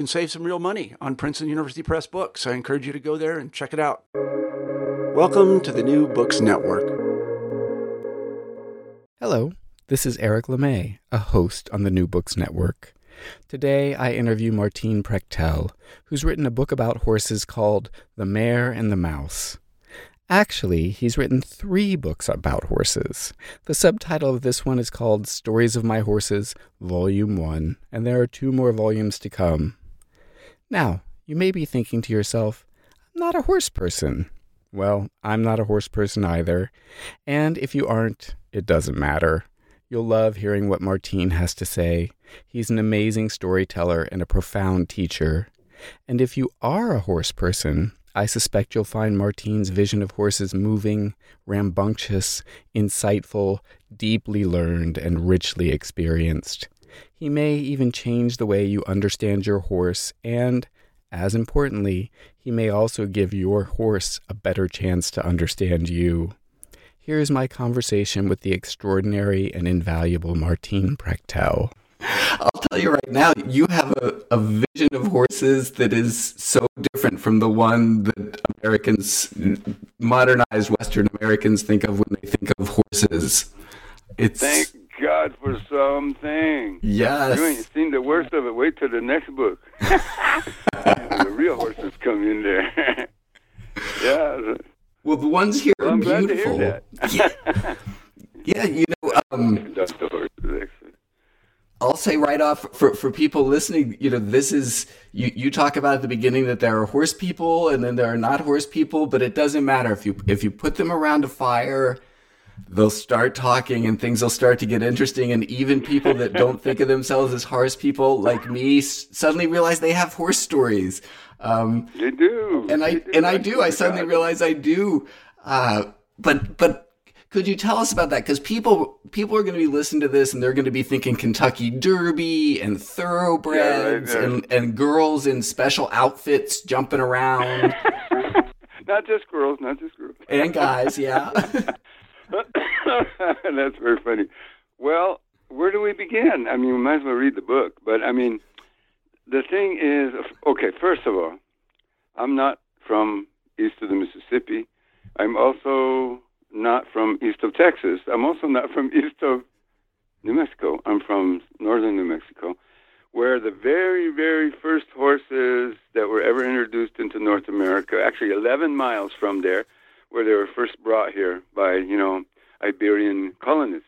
can save some real money on Princeton University Press books. I encourage you to go there and check it out. Welcome to the New Books Network. Hello, this is Eric LeMay, a host on the New Books Network. Today I interview Martine Prechtel, who's written a book about horses called The Mare and the Mouse. Actually, he's written three books about horses. The subtitle of this one is called Stories of My Horses, Volume 1, and there are two more volumes to come. Now, you may be thinking to yourself, I'm not a horse person. Well, I'm not a horse person either. And if you aren't, it doesn't matter. You'll love hearing what Martine has to say. He's an amazing storyteller and a profound teacher. And if you are a horse person, I suspect you'll find Martine's vision of horses moving, rambunctious, insightful, deeply learned, and richly experienced. He may even change the way you understand your horse, and, as importantly, he may also give your horse a better chance to understand you. Here's my conversation with the extraordinary and invaluable Martine Prechtel. I'll tell you right now, you have a, a vision of horses that is so different from the one that Americans, modernized Western Americans, think of when they think of horses. It's thank God for something. Yes, you ain't seen the worst of it. Wait till the next book. the real horses come in there. yeah. Well, the ones here well, are I'm beautiful. Glad to hear that. yeah. yeah, you know. Um, I'll say right off for, for people listening, you know, this is you, you talk about at the beginning that there are horse people and then there are not horse people, but it doesn't matter if you if you put them around a fire, they'll start talking and things will start to get interesting and even people that don't think of themselves as horse people like me suddenly realize they have horse stories. Um, they do. And I do. and I do. I suddenly realize I do. Uh, but but could you tell us about that? Because people people are going to be listening to this and they're going to be thinking Kentucky Derby and thoroughbreds yeah, and, and girls in special outfits jumping around. not just girls, not just girls. And guys, yeah. That's very funny. Well, where do we begin? I mean, we might as well read the book. But I mean, the thing is, okay. First of all, I'm not from east of the Mississippi. I'm also not from east of Texas. I'm also not from east of New Mexico. I'm from northern New Mexico, where the very, very first horses that were ever introduced into North America, actually 11 miles from there, where they were first brought here by, you know, Iberian colonists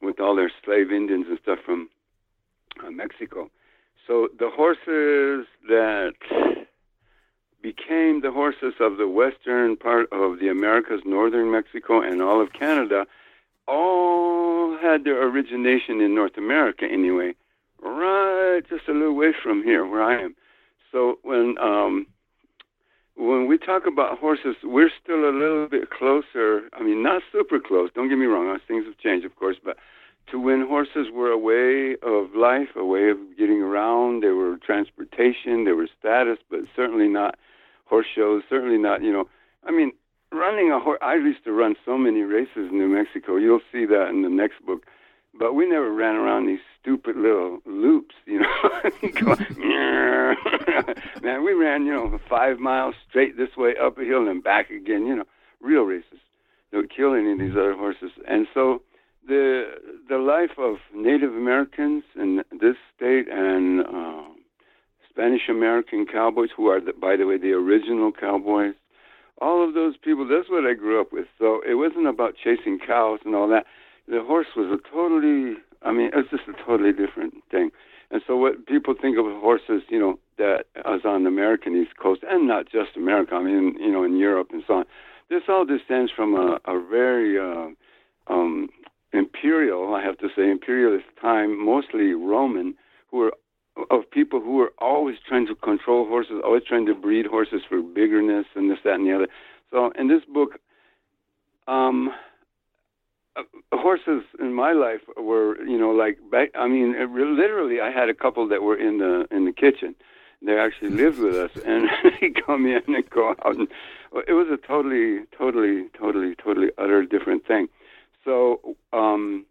with all their slave Indians and stuff from uh, Mexico. So the horses that became the horses of the western part of the Americas, northern Mexico, and all of Canada, all had their origination in North America anyway, right just a little way from here where I am. So when um, when we talk about horses, we're still a little bit closer. I mean, not super close. Don't get me wrong. Things have changed, of course, but to when horses were a way of life, a way of getting around, they were transportation, they were status, but certainly not horse shows. Certainly not, you know. I mean, running a horse. I used to run so many races in New Mexico. You'll see that in the next book. But we never ran around these stupid little loops, you know. Man, we ran, you know, five miles straight this way up a hill and back again, you know, real races. Would kill any of these other horses. And so the the life of Native Americans in this state and uh, Spanish American cowboys, who are, the, by the way, the original cowboys, all of those people, that's what I grew up with. So it wasn't about chasing cows and all that. The horse was a totally, I mean, it's just a totally different thing. And so what people think of horses, you know, that as on the American East Coast, and not just America, I mean, you know, in Europe and so on, this all descends from a, a very uh, um, imperial, I have to say, imperialist time, mostly Roman, who were of people who were always trying to control horses, always trying to breed horses for biggerness and this, that, and the other. So in this book, um, uh, horses in my life were, you know, like back. I mean, literally, I had a couple that were in the in the kitchen. They actually lived with us, and they come in and go out, and it was a totally, totally, totally, totally utter different thing. So um,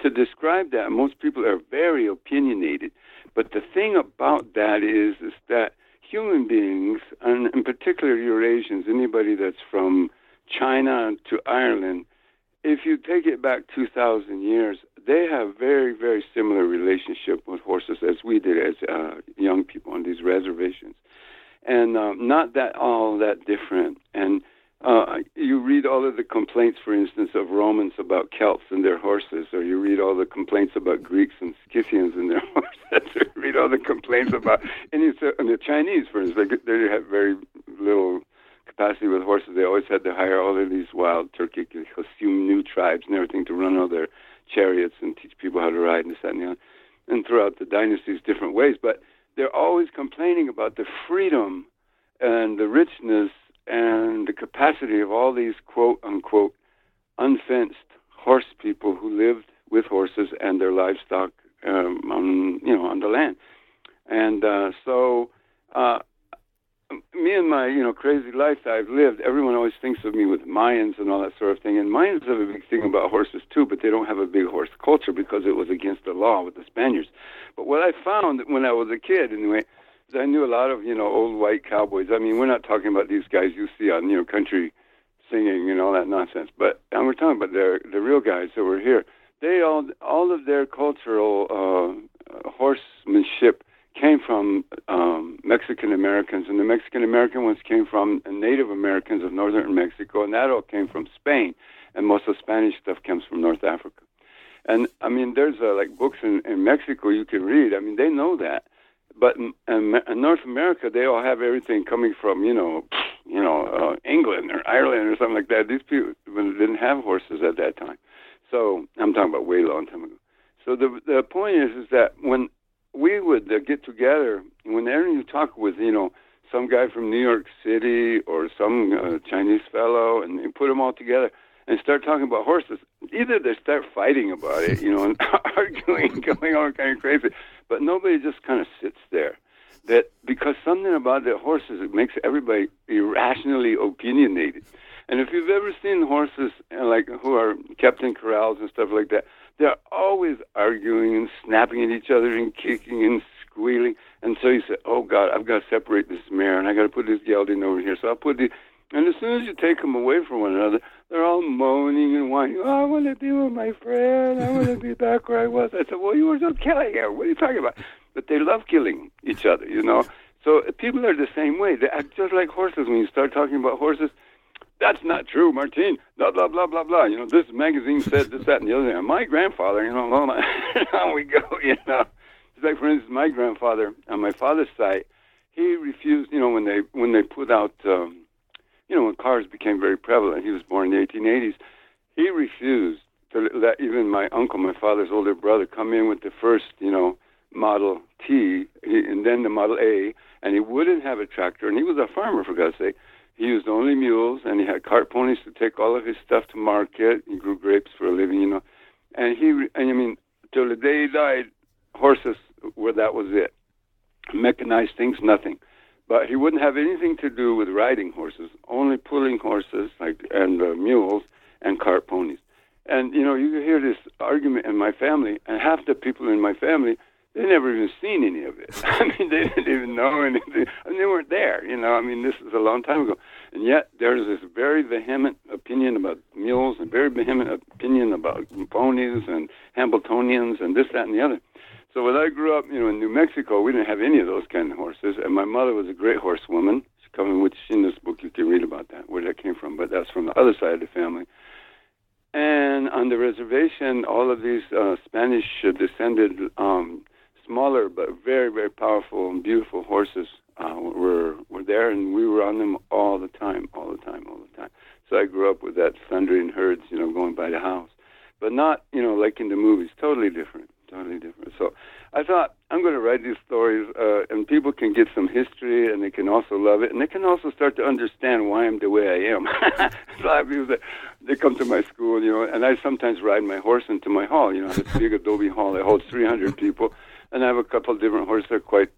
to describe that, most people are very opinionated. But the thing about that is, is that human beings, and in particular Eurasians, anybody that's from China to Ireland, if you take it back 2,000 years, they have very, very similar relationship with horses as we did as uh, young people on these reservations, and um, not that all that different. And uh, you read all of the complaints, for instance, of Romans about Celts and their horses, or you read all the complaints about Greeks and Scythians and their horses, or you read all the complaints about any and the Chinese, for instance, they, they have very little capacity with horses. They always had to hire all of these wild Turkic, Xiongnu tribes and everything to run all their chariots and teach people how to ride and this, that, and the other. And throughout the dynasties, different ways. But they're always complaining about the freedom and the richness and the capacity of all these quote unquote unfenced horse people who lived with horses and their livestock um, on you know on the land, and uh, so uh, me and my you know crazy life that I've lived, everyone always thinks of me with Mayans and all that sort of thing. And Mayans have a big thing about horses too, but they don't have a big horse culture because it was against the law with the Spaniards. But what I found when I was a kid, anyway, is I knew a lot of you know old white cowboys. I mean, we're not talking about these guys you see on you know country singing and all that nonsense, but and we're talking about the the real guys that were here. They all all of their cultural uh, horsemanship came from um, Mexican Americans, and the Mexican American ones came from Native Americans of northern Mexico, and that all came from Spain, and most of the Spanish stuff comes from North Africa. And I mean, there's uh, like books in, in Mexico you can read. I mean, they know that but in, in North America, they all have everything coming from you know, you know, uh, England or Ireland or something like that. These people didn't have horses at that time, so I'm talking about way long time ago. So the the point is, is that when we would uh, get together, whenever you talk with you know some guy from New York City or some uh, Chinese fellow, and you put them all together and start talking about horses, either they start fighting about it, you know, and arguing, going all kind of crazy, but nobody just kind of sits there. That because something about the horses it makes everybody irrationally opinionated. And if you've ever seen horses uh, like who are kept in corrals and stuff like that, they're always arguing and snapping at each other and kicking and squealing. And so you say, "Oh God, I've got to separate this mare and I've got to put this gelding over here." So I'll put the and as soon as you take them away from one another, they're all moaning and whining. Oh, I want to be with my friend. I want to be back where I was. I said, Well, you were just killing her. What are you talking about? But they love killing each other, you know. So people are the same way. They act just like horses. When you start talking about horses, that's not true, Martine. Blah blah blah blah blah. You know, this magazine said this, that, and the other thing. My grandfather, you know, on we go. You know, it's like for instance, my grandfather on my father's side, he refused. You know, when they when they put out. Um, you know, when cars became very prevalent, he was born in the 1880s, he refused to let even my uncle, my father's older brother, come in with the first, you know, Model T and then the Model A, and he wouldn't have a tractor, and he was a farmer, for God's sake. He used only mules, and he had cart ponies to take all of his stuff to market. He grew grapes for a living, you know. And he, and I mean, till the day he died, horses were that was it. Mechanized things, nothing. but he wouldn't have anything to do with riding horses, only pulling horses like and uh, mules and cart ponies. And you know, you hear this argument in my family, and half the people in my family they never even seen any of it. I mean, they didn't even know anything. I mean, they weren't there. You know, I mean, this is a long time ago, and yet there's this very vehement opinion about mules and very vehement opinion about ponies and Hambletonians and this, that, and the other. So when I grew up, you know, in New Mexico, we didn't have any of those kind of horses, and my mother was a great horsewoman. She's coming, which in this book you can read about that, where that came from, but that's from the other side of the family. And on the reservation, all of these uh, Spanish descended um, smaller but very very powerful and beautiful horses uh, were were there, and we were on them all the time, all the time, all the time. So I grew up with that thundering herds, you know, going by the house, but not you know like in the movies. Totally different, totally different. So I thought I'm going to write these stories, uh, and people can get some history, and they can also love it, and they can also start to understand why I'm the way I am. so I people that they come to my school, you know, and I sometimes ride my horse into my hall. You know, this big adobe hall that holds 300 people and I have a couple of different horses that are quite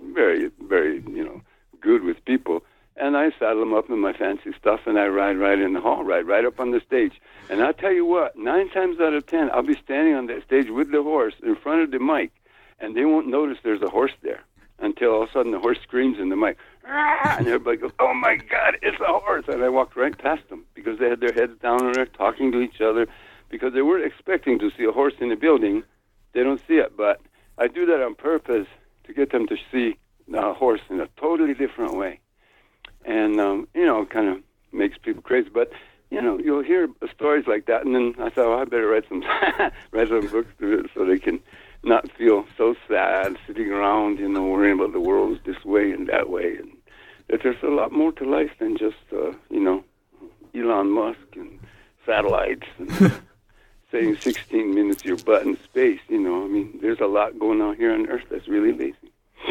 very, very, you know, good with people. And I saddle them up in my fancy stuff, and I ride right in the hall, ride right up on the stage. And I'll tell you what, nine times out of ten, I'll be standing on that stage with the horse in front of the mic, and they won't notice there's a horse there until all of a sudden the horse screams in the mic, and everybody goes, "Oh my God, it's a horse!" And I walked right past them because they had their heads down and they're talking to each other because they weren't expecting to see a horse in the building. They don't see it, but I do that on purpose to get them to see a horse in a totally different way, and um, you know, kind of makes people crazy. But you know, you'll hear stories like that, and then I thought, well, I better write some write some books so they can not feel so sad sitting around, you know, worrying about the world's this way and that way, and that there's a lot more to life than just uh, you know Elon Musk and satellites. And, saying 16 minutes your butt in space. You know, I mean, there's a lot going on here on Earth that's really amazing.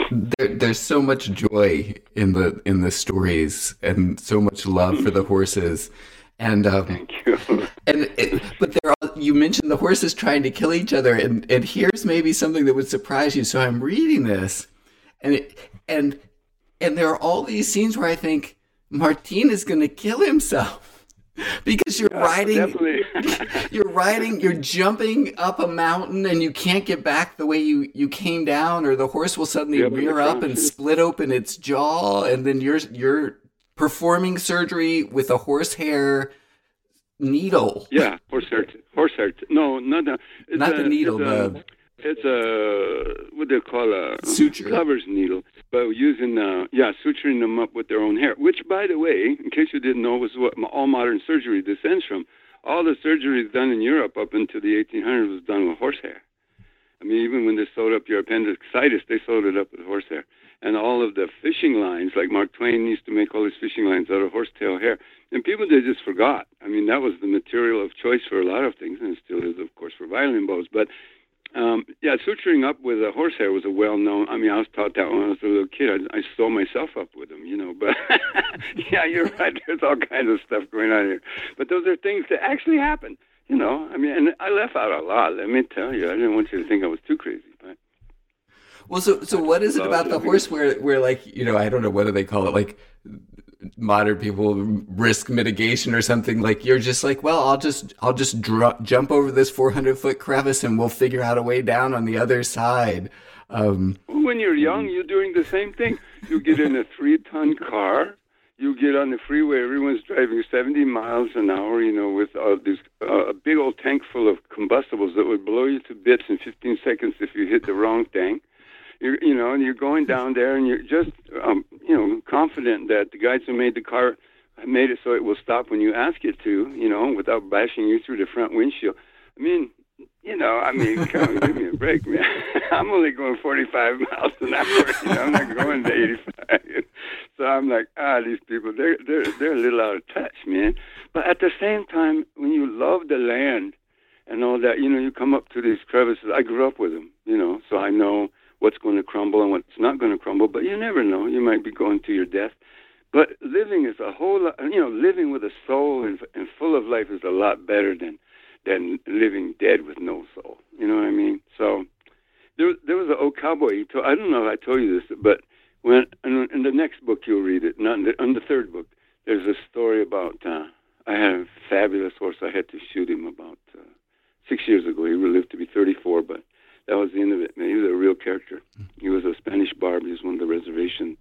There, there's so much joy in the in the stories, and so much love for the horses. And um, thank you. and it, but there, are, you mentioned the horses trying to kill each other, and and here's maybe something that would surprise you. So I'm reading this, and it, and and there are all these scenes where I think Martine is going to kill himself because you're yeah, riding you're riding you're jumping up a mountain and you can't get back the way you you came down or the horse will suddenly rear up and split open its jaw and then you're you're performing surgery with a horsehair needle. Yeah horsehair horsehair no not the not the needle the it's a what they call a suture covers needle, but using uh, yeah suturing them up with their own hair. Which, by the way, in case you didn't know, was what all modern surgery descends from. All the surgeries done in Europe up until the 1800s was done with horsehair. I mean, even when they sewed up your appendicitis, they sewed it up with horsehair. And all of the fishing lines, like Mark Twain used to make all his fishing lines out of horsetail hair. And people, they just forgot. I mean, that was the material of choice for a lot of things, and it still is, of course, for violin bows. But um, yeah, suturing up with a horsehair was a well-known. I mean, I was taught that when I was a little kid. I, I sew myself up with them, you know. But yeah, you're right. There's all kinds of stuff going on here. But those are things that actually happen, you know. I mean, and I left out a lot. Let me tell you, I didn't want you to think I was too crazy, but. Well, so so what is it about the horse where where like you know I don't know whether they call it like modern people risk mitigation or something like you're just like well i'll just i'll just dr- jump over this 400 foot crevice and we'll figure out a way down on the other side. Um, when you're young you're doing the same thing. You get in a three ton car you get on the freeway everyone's driving 70 miles an hour you know with uh, uh, a big old tank full of combustibles that would blow you to bits in 15 seconds if you hit the wrong thing you're, you know, and you're going down there, and you're just, um, you know, confident that the guys who made the car made it so it will stop when you ask it to, you know, without bashing you through the front windshield. I mean, you know, I mean, come give me a break, man. I'm only going 45 miles an hour. You know, I'm not going to 85. so I'm like, ah, these people, they're they're they're a little out of touch, man. But at the same time, when you love the land and all that, you know, you come up to these crevices. I grew up with them, you know, so I know what's going to crumble and what's not going to crumble, but you never know. You might be going to your death. But living is a whole lot, you know, living with a soul and, and full of life is a lot better than than living dead with no soul. You know what I mean? So there, there was an old cowboy. Told, I don't know if I told you this, but when in, in the next book you'll read it, not in the, in the third book. There's a story about uh, I had a fabulous horse. I had to shoot him about uh, six years ago. He lived to be 34, but that was the end of it. Man, he was a real character. He was a Spanish barb. He was one of the reservation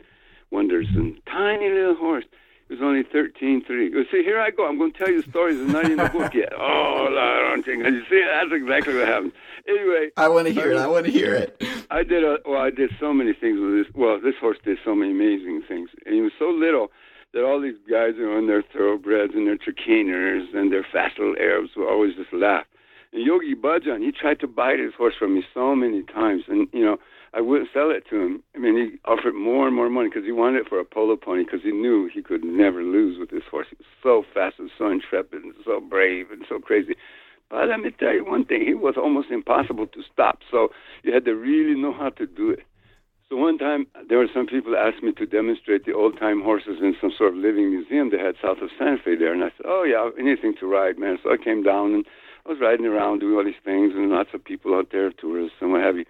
wonders, and tiny little horse. He was only 13, 3. You see, here I go. I'm going to tell you stories that's not in the book yet. Oh, I don't think. You see, that's exactly what happened. Anyway. I want to hear it. I want to hear it. I did a, well, I did so many things with this. Well, this horse did so many amazing things. And he was so little that all these guys are on their thoroughbreds and their Trakehner's and their fast little Arabs will always just laugh. And Yogi Bhajan, he tried to buy this horse from me so many times. And, you know, I wouldn't sell it to him. I mean, he offered more and more money because he wanted it for a polo pony because he knew he could never lose with this horse. He was so fast and so intrepid and so brave and so crazy. But let me tell you one thing, he was almost impossible to stop. So you had to really know how to do it. So one time there were some people asked me to demonstrate the old time horses in some sort of living museum they had south of Santa Fe there. And I said, Oh yeah, anything to ride, man. So I came down and I was riding around doing all these things and lots of people out there, tourists and what have you.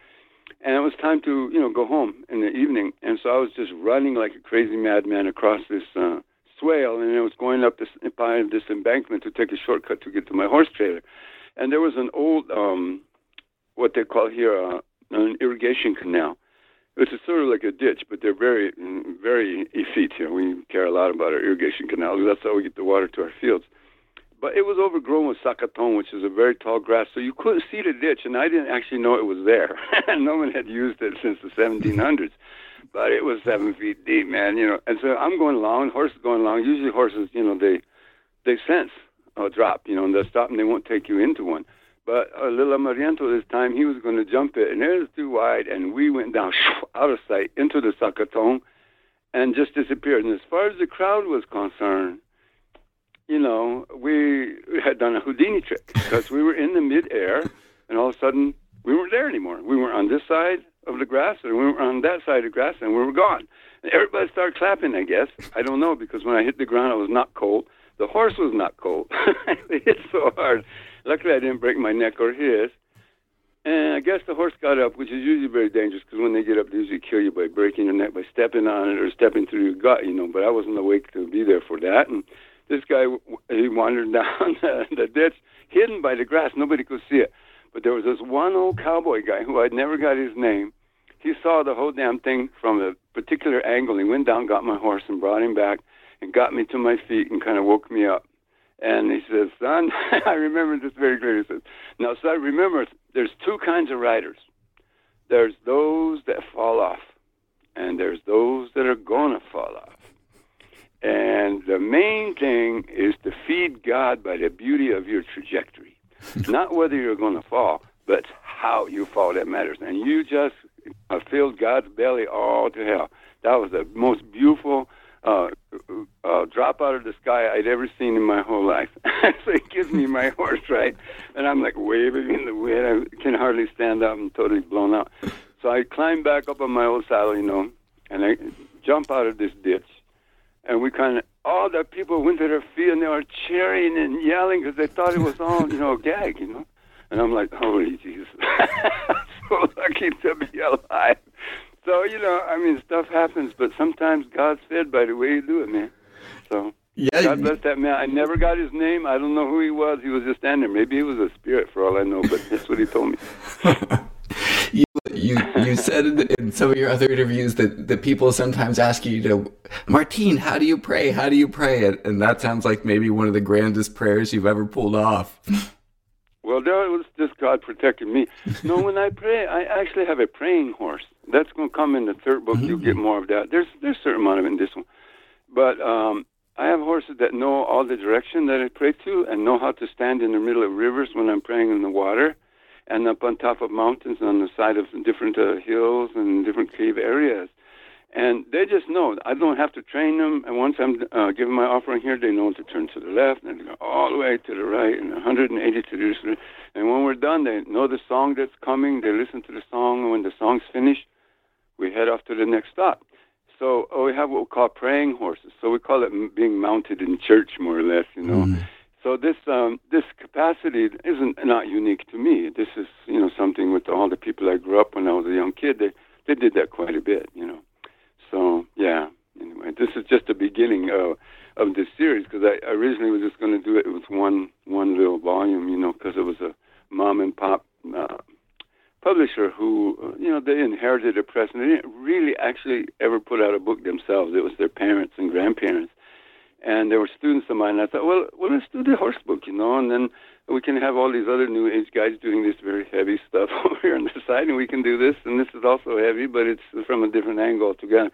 And it was time to, you know, go home in the evening. And so I was just running like a crazy madman across this uh, swale, and I was going up this by this embankment to take a shortcut to get to my horse trailer. And there was an old, um, what they call here, uh, an irrigation canal. It's sort of like a ditch, but they're very, very effete here. We care a lot about our irrigation canals. That's how we get the water to our fields but it was overgrown with sacaton, which is a very tall grass, so you couldn't see the ditch, and I didn't actually know it was there. no one had used it since the 1700s, but it was seven feet deep, man. You know, and so I'm going along, horses going along. Usually horses, you know, they they sense a drop, you know, and they'll stop and they won't take you into one. But uh, a little Amariento this time, he was going to jump it, and it was too wide, and we went down out of sight into the sacaton and just disappeared. And as far as the crowd was concerned, you know, we had done a Houdini trick because we were in the midair, and all of a sudden we weren't there anymore. We were on this side of the grass, and we were on that side of the grass, and we were gone. And everybody started clapping. I guess I don't know because when I hit the ground, I was not cold. The horse was not cold. it hit so hard. Luckily, I didn't break my neck or his. And I guess the horse got up, which is usually very dangerous because when they get up, they usually kill you by breaking your neck by stepping on it or stepping through your gut, you know. But I wasn't awake to be there for that. And this guy he wandered down the, the ditch, hidden by the grass. Nobody could see it. But there was this one old cowboy guy who I'd never got his name. He saw the whole damn thing from a particular angle. He went down, got my horse, and brought him back, and got me to my feet and kind of woke me up. And he says, "Son, I remember this very clearly." Says, "Now, son, remember, there's two kinds of riders. There's those that fall off, and there's those that are gonna fall off." And the main thing is to feed God by the beauty of your trajectory. Not whether you're going to fall, but how you fall that matters. And you just uh, filled God's belly all to hell. That was the most beautiful uh, uh, drop out of the sky I'd ever seen in my whole life. so he gives me my horse, right? And I'm like waving in the wind. I can hardly stand up. I'm totally blown out. So I climb back up on my old saddle, you know, and I jump out of this ditch and we kind of all the people went to their feet and they were cheering and yelling because they thought it was all you know a gag, you know. And I'm like, holy Jesus, so lucky to be alive. So you know, I mean, stuff happens, but sometimes God's fed by the way you do it, man. So. Yeah, God bless that man. I never got his name. I don't know who he was. He was just standing there. Maybe he was a spirit for all I know, but that's what he told me. you you said in some of your other interviews that, that people sometimes ask you to Martine, how do you pray? How do you pray? And, and that sounds like maybe one of the grandest prayers you've ever pulled off. Well, that was just God protecting me. No, when I pray, I actually have a praying horse. That's going to come in the third book. Mm-hmm. You'll get more of that. There's there's a certain amount of it in this one, but um, I have horses that know all the direction that I pray to and know how to stand in the middle of rivers when I'm praying in the water and up on top of mountains on the side of different uh, hills and different cave areas. And they just know. I don't have to train them. And once I'm uh, giving my offering here, they know to turn to the left and go all the way to the right and 180 to the. And when we're done, they know the song that's coming. They listen to the song. And when the song's finished, we head off to the next stop. So oh, we have what we call praying horses. So we call it being mounted in church, more or less, you know. Mm. So this um, this capacity isn't not unique to me. This is you know something with all the people I grew up when I was a young kid. They they did that quite a bit, you know. so yeah. Anyway, this is just the beginning of of this series because I originally was just going to do it with one one little volume, you know, because it was a mom and pop uh, publisher who, uh, you know, they inherited a press and they didn't really actually ever put out a book themselves. It was their parents and grandparents. And there were students of mine. And I thought, well, well, let's do the horse book, you know, and then we can have all these other new age guys doing this very heavy stuff over here on the side, and we can do this, and this is also heavy, but it's from a different angle altogether.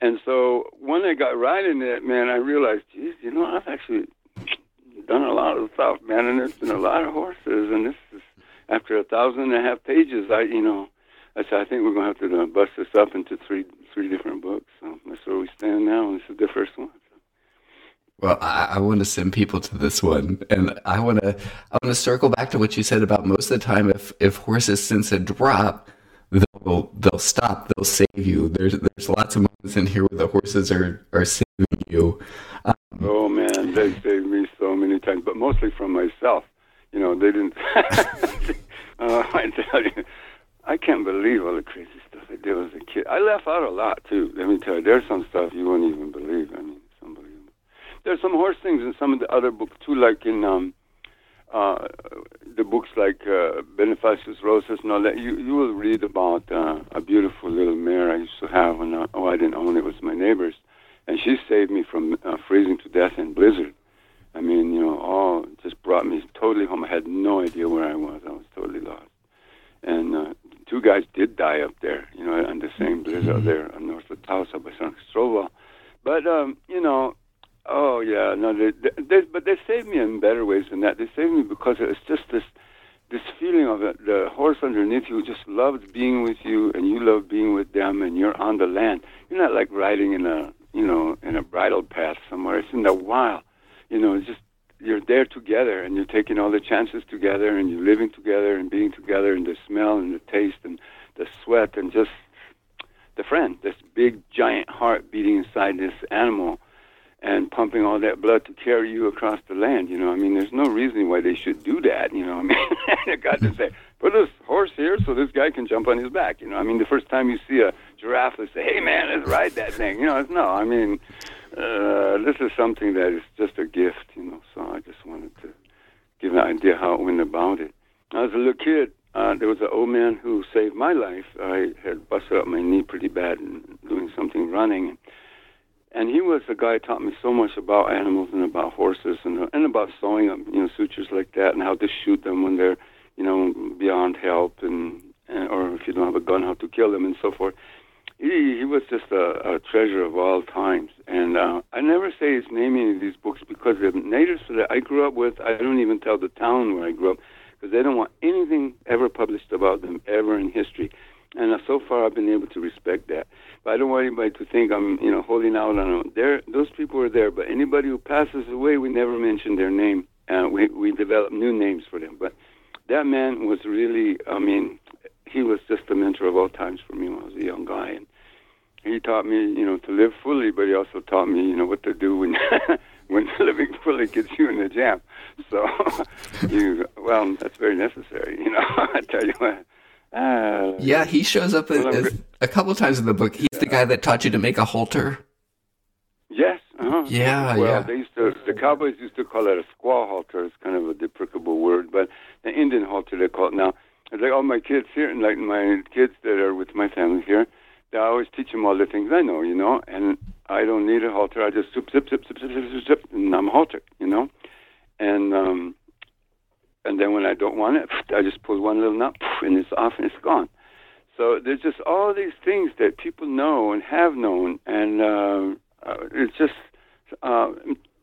And so when I got riding it, man, I realized, geez, you know, I've actually done a lot of stuff, man, and there's been a lot of horses, and this is after a thousand and a half pages. I, you know, I said, I think we're going to have to uh, bust this up into three three different books. So that's where we stand now. And this is the first one. Well, I, I, want to send people to this one, and I want to I want to circle back to what you said about most of the time. If if horses sense a drop, they'll they'll stop. They'll save you. There's there's lots of moments in here where the horses are are saving you. Um, oh man, they saved me so many times, but mostly from myself. You know, they didn't. uh, I tell you, I can't believe all the crazy stuff I did as a kid. I laugh out a lot too. Let me tell you, there's some stuff you wouldn't even believe. I mean. There's some horse things in some of the other books too, like in um, uh, the books like uh, Benefacio's Roses and all that. You you will read about uh, a beautiful little mare I used to have when I, oh I didn't own it, it was my neighbor's, and she saved me from uh, freezing to death in blizzard. I mean, you know, all just brought me totally home. I had no idea where I was. I was totally lost. And uh, two guys did die up there, you know, on the same blizzard mm-hmm. there north of Taos by San Cristobal. But, um, you know, oh, yeah, no, they, they, but they saved me in better ways than that. They saved me because it's just this this feeling of the horse underneath you just loves being with you and you love being with them and you're on the land. You're not like riding in a, you know, in a bridle path somewhere. It's in the wild you know, it's just you're there together and you're taking all the chances together and you're living together and being together and the smell and the taste and the sweat and just the friend, this big giant heart beating inside this animal and pumping all that blood to carry you across the land. You know, I mean, there's no reason why they should do that. You know, I mean, God to say, put this horse here so this guy can jump on his back. You know, I mean, the first time you see a giraffe, they say, hey man, let's ride that thing. You know, it's, no, I mean, uh, this is something that is just a gift, you know. So I just wanted to give an idea how it went about it. As a little kid, uh, there was an old man who saved my life. I had busted up my knee pretty bad and doing something running, and he was the guy who taught me so much about animals and about horses and and about sewing up, you know, sutures like that and how to shoot them when they're, you know, beyond help and, and or if you don't have a gun, how to kill them and so forth he he was just a, a treasure of all times. And uh, I never say his name in any of these books because the natives that I grew up with, I don't even tell the town where I grew up because they don't want anything ever published about them ever in history. And so far, I've been able to respect that. But I don't want anybody to think I'm, you know, holding out on them. There, those people are there. But anybody who passes away, we never mention their name. Uh, we we develop new names for them. But that man was really, I mean, he was just a mentor of all times for me when I was a young guy, and he taught me, you know, to live fully, but he also taught me, you know, what to do when when living fully gets you in the jam. So, you well, that's very necessary, you know. I tell you what. Uh, yeah, he shows up well, a, a, couple times in the book. He's the guy that taught you to make a halter. Yes. Uh-huh. Yeah, well, yeah. they used to. The cowboys used to call it a squaw halter. It's kind of a deprecable word, but the Indian halter they call it now like all my kids here, and like my kids that are with my family here, I always teach them all the things I know, you know, and I don't need a halter. I just zip, zip, zip, zip, zip, zip, zip, and I'm halter, you know, and um, and then when I don't want it, I just pull one little nut, and it's off and it's gone. So there's just all these things that people know and have known, and uh, uh, it's just, uh,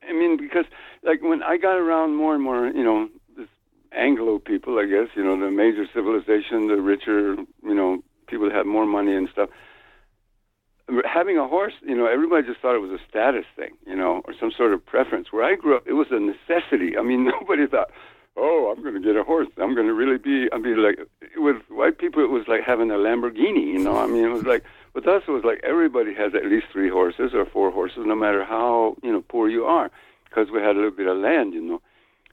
I mean, because like when I got around more and more, you know, this Anglo people, I guess, you know, the major civilization, the richer, you know, people that have more money and stuff. Having a horse, you know, everybody just thought it was a status thing, you know, or some sort of preference. Where I grew up, it was a necessity. I mean, nobody thought, oh, I'm going to get a horse. I'm going to really be, I mean, like, with white people, it was like having a Lamborghini, you know. I mean, it was like, with us, it was like everybody has at least three horses or four horses, no matter how, you know, poor you are, because we had a little bit of land, you know.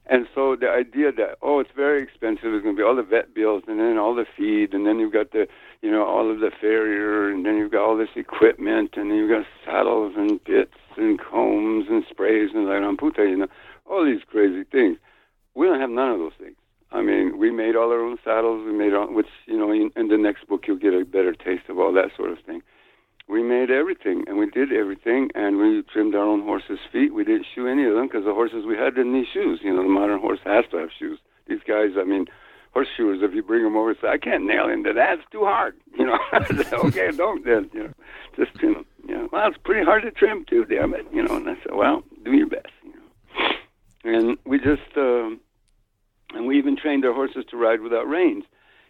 And so the idea that oh, it's very expensive. It's going to be all the vet bills, and then all the feed, and then you've got the you know all of the farrier, and then you've got all this equipment, and then you've got saddles and bits and combs and sprays and like on you know, all these crazy things. We don't have none of those things. I mean, we made all our own saddles. We made all, which you know, in, in the next book you'll get a better taste of all that sort of thing we made everything and we did everything and we trimmed our own horses' feet. We didn't shoe any of them because the horses we had didn't need shoes. You know, the modern horse has to have shoes. These guys, I mean, horseshoers, if you bring them over, say, I can't nail into that. It's too hard. You know, okay, don't then. You know, just trim them. You know, well, it's pretty hard to trim too, damn it. You know, and I said, well, do your best. And we just, uh, and we even trained our horses to ride without reins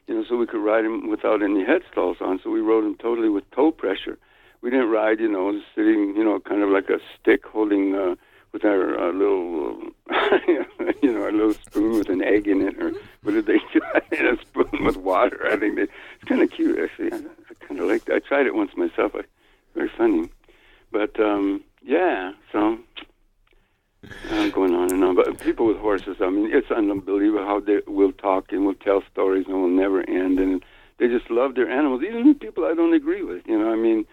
you know, so we could ride them without any headstalls on. So we rode them totally with toe pressure. We didn't ride, you know, sitting, you know, kind of like a stick holding uh, with our uh, little, you know, a little spoon with an egg in it, or what did they do? a spoon with water. I think they, it's kind of cute actually. I, I kind of like that. I tried it once myself. I, very funny, but um, yeah. So uh, going on and on. But people with horses, I mean, it's unbelievable how they will talk and will tell stories and will never end. And they just love their animals, even the people I don't agree with. You know, I mean,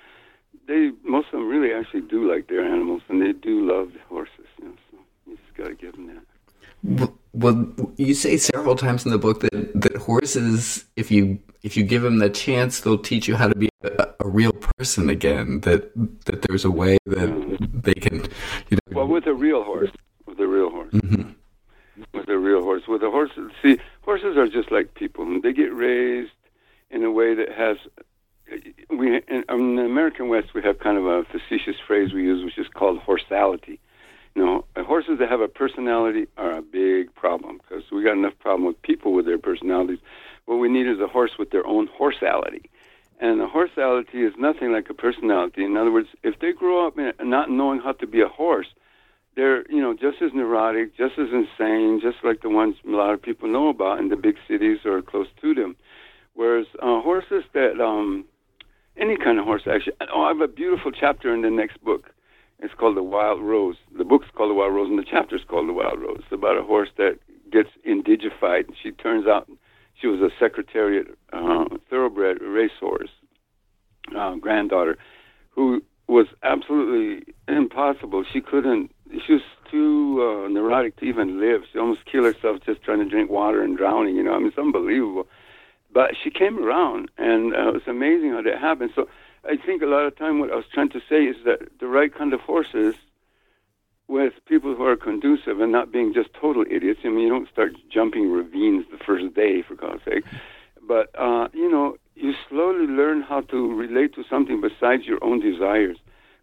they most of them really actually do like their animals, and they do love horses. You know, so you just got to give them that. Well, you say several times in the book that, that horses, if you if you give them the chance, they'll teach you how to be a, a real person again. That that there's a way that they can, you know. Well, with a real horse, with a real horse, mm-hmm. with a real horse, with a horse. See, horses are just like people. They get raised in a way that has. We in, in the American West, we have kind of a facetious phrase we use, which is called horsality. You know, horses that have a personality are a problem because we got enough problem with people with their personalities. What we need is a horse with their own horsality. And a horsality is nothing like a personality. In other words, if they grow up not knowing how to be a horse, they're you know just as neurotic, just as insane, just like the ones a lot of people know about in the big cities or close to them. Whereas uh, horses that um, any kind of horse actually. Oh, I have a beautiful chapter in the next book it's called The Wild Rose. The book's called The Wild Rose, and the chapter's called The Wild Rose. It's about a horse that gets indigified. She turns out she was a Secretariat uh, thoroughbred racehorse uh, granddaughter who was absolutely impossible. She couldn't, she was too uh, neurotic to even live. She almost killed herself just trying to drink water and drowning, you know. I mean, it's unbelievable. But she came around, and uh, it was amazing how that happened. So I think a lot of time what I was trying to say is that the right kind of horses with people who are conducive and not being just total idiots. I mean, you don't start jumping ravines the first day, for God's sake. But, uh, you know, you slowly learn how to relate to something besides your own desires.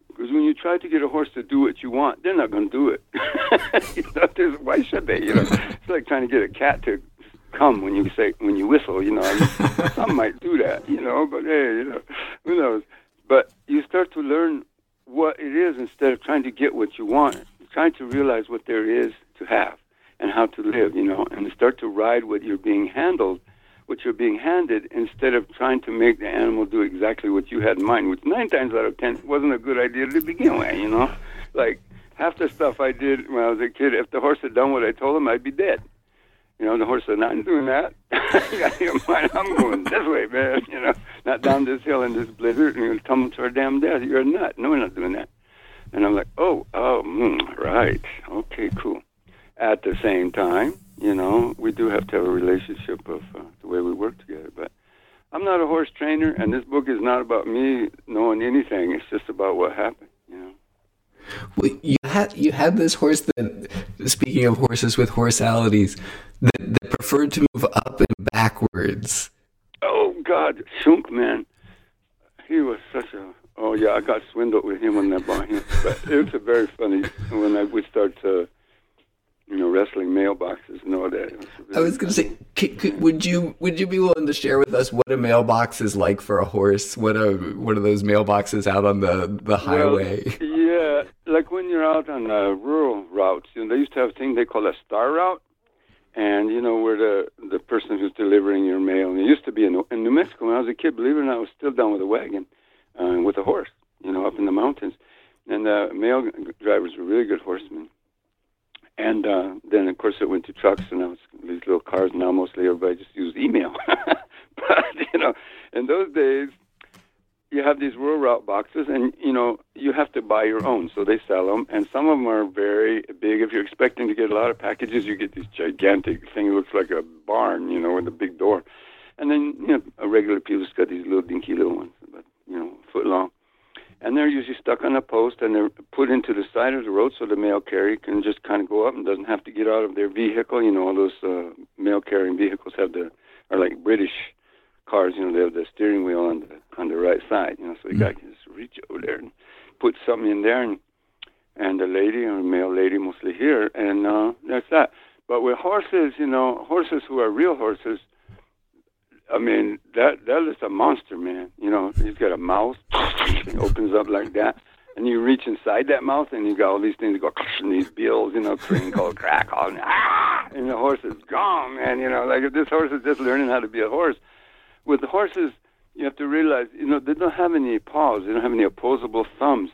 Because when you try to get a horse to do what you want, they're not going to do it. you know, why should they? You know, it's like trying to get a cat to come when you say when you whistle. You know, I mean, some might do that. You know, but hey, you know, who knows? But you start to learn what it is instead of trying to get what you want. Trying to realize what there is to have and how to live. You know, and start to ride what you're being handled, what you're being handed, instead of trying to make the animal do exactly what you had in mind. Which nine times out of ten wasn't a good idea to begin with. You know, like half the stuff I did when I was a kid, if the horse had done what I told him, I'd be dead. You know, the horse said, "Not doing that. I'm going this way, man. You know, not down this hill in this blizzard and you'll tumble to our damn death. You're a nut. No, we're not doing that." And I'm like, "Oh, oh, mm, right. Okay, cool." At the same time, you know, we do have to have a relationship of uh, the way we work together. But I'm not a horse trainer, and this book is not about me knowing anything. It's just about what happened. You. Well, you had you had this horse that, speaking of horses with horsalities, that, that preferred to move up and backwards. Oh God, Shunk man, he was such a. Oh yeah, I got swindled with him when I bought him. But it was a very funny when I would start to you know, wrestling mailboxes and all that. I was going to say, could, could, would you would you be willing to share with us what a mailbox is like for a horse? What are what are those mailboxes out on the the highway? Well, yeah, like when you're out on uh, rural routes, you know, they used to have a thing they call a star route, and you know where the the person who's delivering your mail. And it used to be in, in New Mexico when I was a kid. Believe it or not, I was still down with a wagon, uh, with a horse, you know, up in the mountains, and the mail drivers were really good horsemen And uh, then, of course, it went to trucks, and now it's these little cars. Now, mostly everybody just uses email. but you know, in those days, you have these rural route boxes, and you know you have to buy your own. So they sell them, and some of them are very big. If you're expecting to get a lot of packages, you get this gigantic thing. It looks like a barn, you know, with a big door. And then you know, a regular people's got these little dinky little ones, about you know, foot long and they're usually stuck on a post and they're put into the side of the road so the mail carrier can just kind of go up and doesn't have to get out of their vehicle. You know, all those uh, mail carrying vehicles have the are like British cars. You know, they have the steering wheel on the on the right side. You know, so the guy can just reach over there and put something in there, and and the lady or male lady mostly here, and uh, that's that. But with horses, you know, horses who are real horses I mean, that that is a monster, man. You know, he's got a mouth, it opens up like that, and you reach inside that mouth, and you got all these things that go, and these bills, you know, crinkle, crack, all, ah, and the horse is gone, man. You know, like if this horse is just learning how to be a horse. With horses, you have to realize, you know, they don't have any paws, they don't have any opposable thumbs.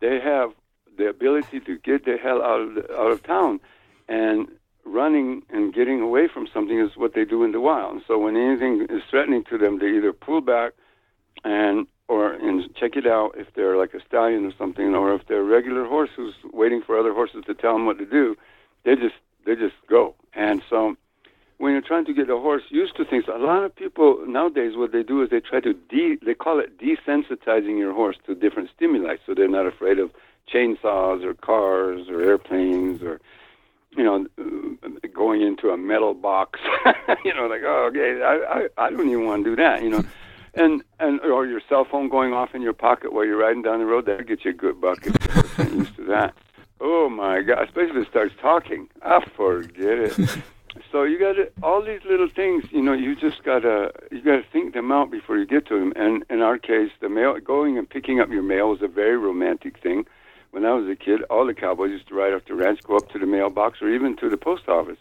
They have the ability to get the hell out of the, out of town, and running and getting away from something is what they do in the wild. So when anything is threatening to them, they either pull back and or and check it out if they're like a stallion or something, or if they're a regular horse who's waiting for other horses to tell them what to do, they just they just go. And so when you're trying to get a horse used to things, a lot of people nowadays what they do is they try to de they call it desensitizing your horse to different stimuli, so they're not afraid of chainsaws or cars or airplanes or you know, going into a metal box, you know, like, oh, okay, I, I, I don't even want to do that, you know. And, and, or your cell phone going off in your pocket while you're riding down the road, that gets you a good buck if you're used to that. Oh my God, especially if it starts talking. I forget it. so you got all these little things, you know, you just got to, you got to think them out before you get to them. And in our case, the mail, going and picking up your mail was a very romantic thing when I was a kid, all the cowboys used to ride off the ranch, go up to the mailbox, or even to the post office.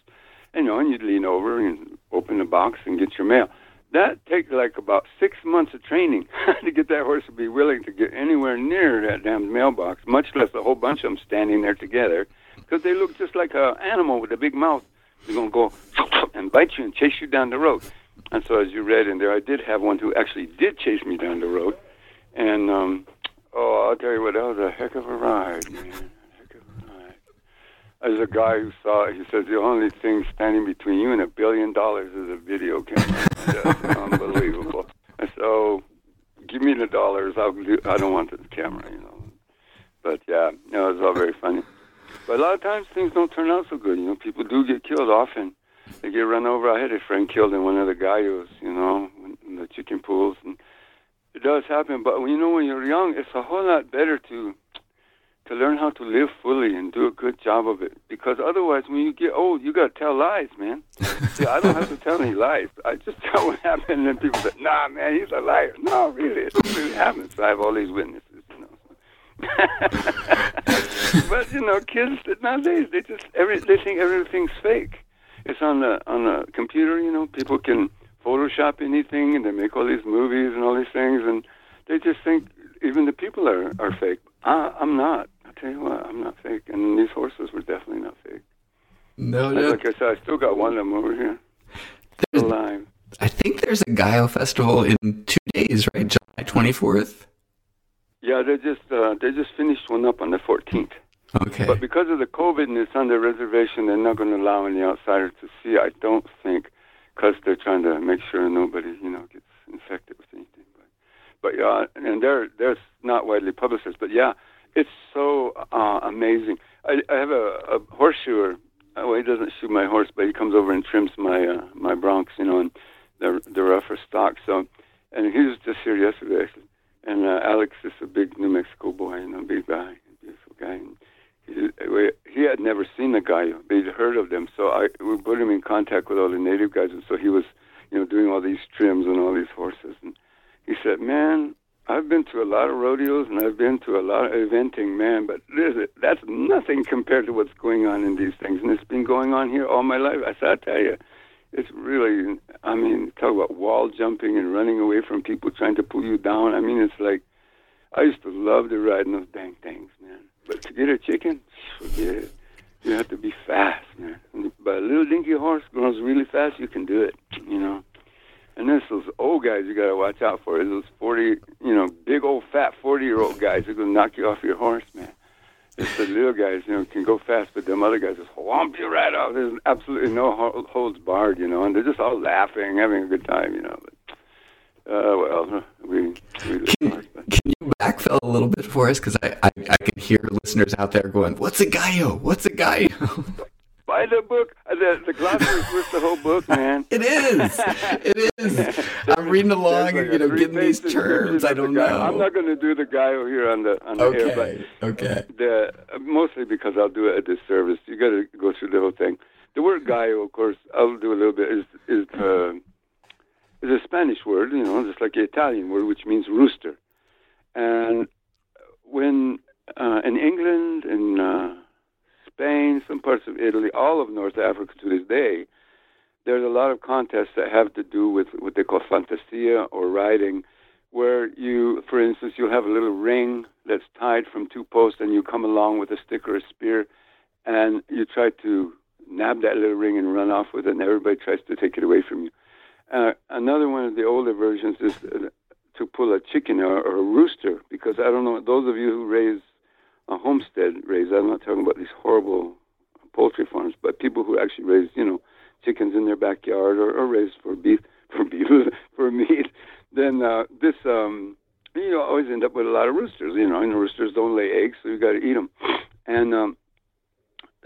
And, you know, and you'd lean over and open the box and get your mail. That takes like about six months of training to get that horse to be willing to get anywhere near that damn mailbox, much less a whole bunch of them standing there together, because they look just like an animal with a big mouth. They're gonna go and bite you and chase you down the road. And so, as you read in there, I did have one who actually did chase me down the road, and um, Oh, I'll tell you what, that was a heck of a ride, man. As a guy who saw it, he says the only thing standing between you and a billion dollars is a video camera. That's unbelievable. Said, oh, give me the dollars. I'll do, I don't want the camera, you know. But yeah, know, it's all very funny. But a lot of times things don't turn out so good. You know, people do get killed often. They get run over. I had a friend killed in one of the gallos, you know, in the chicken pools. And it does happen, but you know when you're young, it's a whole lot better to to learn how to live fully and do a good job of it. Because otherwise, when you get old, you got to tell lies, man. See, I don't have to tell any lies. I just tell what happened, and people say, "Nah, man, he's a liar." No, really, it really happened. So I have all these witnesses. but you know, kids nowadays they just every they think everything's fake. It's on the on the computer. You know, people can Photoshop anything, and they make all these movies and all these things, and they just think even the people are are fake. I, I'm not. I tell you what, I'm not fake, and these horses were definitely not fake. No, no. Like I said, I still got one of them over here, still alive. I think there's a Gallo festival in two days, right? July 24th. Yeah, they just uh, they just finished one up on the 14th. Okay. But because of the COVID and it's on the reservation, they're not going to allow any outsiders to see. I don't think because they're trying to make sure nobody, you know, gets infected with anything. But, but yeah, and they're they're not widely publicized. But yeah, it's so uh, amazing. I, I have a, a horseshoer. Well, he doesn't shoot my horse, but he comes over and trims my uh, my broncs, you know, and the the rougher stock. So, and he was just here yesterday, actually. And uh, Alex is a big New Mexico boy, you know, big guy, beautiful guy. And he he had never seen the guy. They'd heard of them, so I we put him in contact with all the native guys, and so he was, you know, doing all these trims and all these horses. And he said, "Man, I've been to a lot of rodeos and I've been to a lot of eventing, man, but this, that's nothing compared to what's going on in these things. And it's been going on here all my life. I said, I tell you, it's really, I mean, talk about wall jumping and running away from people trying to pull you down. I mean, it's like, I used to love to ride in those dang things, man. But to get a chicken, forget it. You have to be fast, man. But a little dinky horse grows really fast, you can do it, you know. And there's those old guys you got to watch out for. Those 40, you know, big old fat 40 year old guys who going to knock you off your horse, man. The little guys, you know, can go fast, but them other guys just whomp you right off. There's absolutely no holds barred, you know, and they're just all laughing, having a good time, you know. But, uh, well, we. we can, can you backfill a little bit for us? Because I, I, I can hear listeners out there going, "What's a gallo? What's a gallo?" Buy the book. Uh, the the glossary is worth the whole book, man. it is. It is. I'm reading along like and you know getting these terms. I don't know. I'm not going to do the guy here on the on the okay. air, but okay. The mostly because I'll do it at this service. You got to go through the whole thing. The word gallo, of course, I'll do a little bit. Is is uh, is a Spanish word, you know, just like the Italian word, which means rooster. And when uh, in England, in uh, Spain, some parts of Italy, all of North Africa to this day, there's a lot of contests that have to do with what they call fantasia or riding, where you, for instance, you'll have a little ring that's tied from two posts, and you come along with a stick or a spear, and you try to nab that little ring and run off with it, and everybody tries to take it away from you. Uh, another one of the older versions is uh, to pull a chicken or, or, a rooster, because I don't know, those of you who raise a homestead raise, I'm not talking about these horrible poultry farms, but people who actually raise, you know, chickens in their backyard or, or raise for beef, for beef, for meat, then uh, this, um, you know, always end up with a lot of roosters, you know, and the roosters don't lay eggs, so you got to eat them. And um,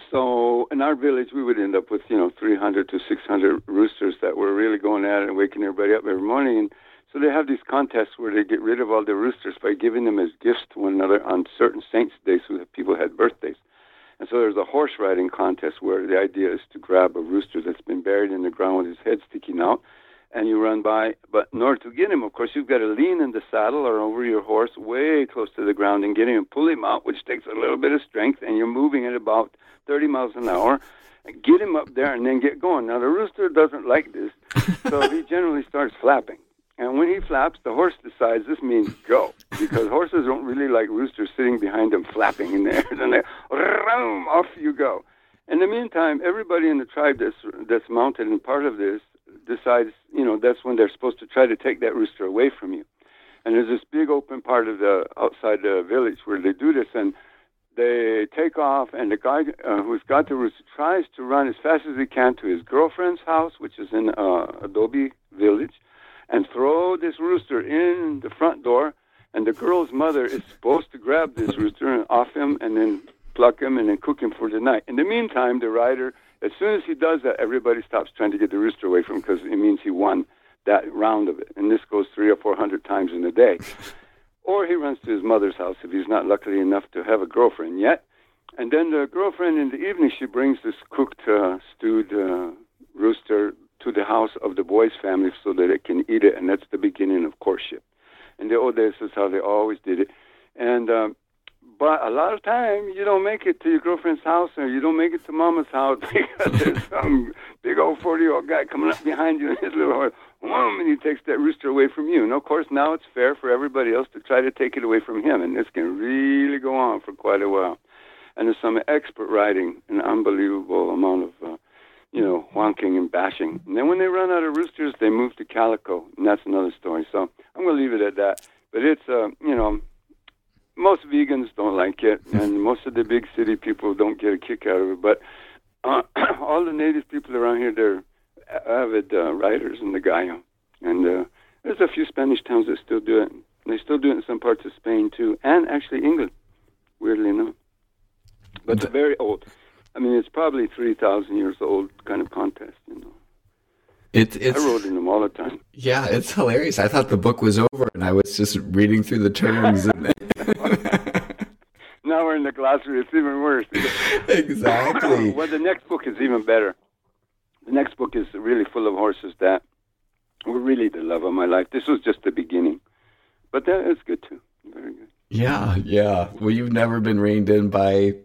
so in our village, we would end up with you know 300 to 600 roosters that were really going at it and waking everybody up every morning. And so they have these contests where they get rid of all the roosters by giving them as gifts to one another on certain saints' days so that people had birthdays. And so there's a horse riding contest where the idea is to grab a rooster that's been buried in the ground with his head sticking out, and you run by. But in order to get him, of course, you've got to lean in the saddle or over your horse way close to the ground and get him and pull him out, which takes a little bit of strength, and you're moving at about 30 miles an hour, and get him up there and then get going. Now, the rooster doesn't like this, so he generally starts flapping. And when he flaps, the horse decides this means go, because horses don't really like roosters sitting behind them flapping in the air. then they, rum, off you go. In the meantime, everybody in the tribe that's that's mounted and part of this decides, you know, that's when they're supposed to try to take that rooster away from you. And there's this big open part of the outside the village where they do this, and they take off, and the guy uh, who's got the rooster tries to run as fast as he can to his girlfriend's house, which is in uh, Adobe Village, and throw this rooster in the front door. And the girl's mother is supposed to grab this rooster and off him, and then pluck him, and then cook him for the night. In the meantime, the rider, as soon as he does that, everybody stops trying to get the rooster away from him because it means he won that round of it. And this goes three or four hundred times in a day. Or he runs to his mother's house if he's not lucky enough to have a girlfriend yet. And then the girlfriend in the evening, she brings this cooked, uh, stewed uh, rooster to the house of the boy's family so that it can eat it. And that's the beginning of courtship. In the old days, that's how they always did it. And um, but a lot of time you don't make it to your girlfriend's house or you don't make it to mama's house because there's some big old forty year old guy coming up behind you in his little horse and he takes that rooster away from you. And of course, now it's fair for everybody else to try to take it away from him, and this can really go on for quite a while. And there's some expert riding, an unbelievable amount of, uh, you know, honking and bashing. And then when they run out of roosters, they move to calico, and that's another story. So I'm going to leave it at that. But it's, uh, you know, most vegans don't like it, and most of the big city people don't get a kick out of it. But uh, all the native people around here, they're avid uh, riders in the Gallo, and uh, there's a few Spanish towns that still do it. They still do it in some parts of Spain too, and actually England, weirdly enough. But the, very old. I mean, it's probably three thousand years old kind of contest, you know. It, it's, I rode in them all the time. Yeah, it's hilarious. I thought the book was over, and I was just reading through the terms. and now we're in the glossary. It's even worse. exactly. well, the next book is even better the next book is really full of horses that were really the love of my life. This was just the beginning, but that is good too. Very good. Yeah, yeah. Well, you've never been reined in by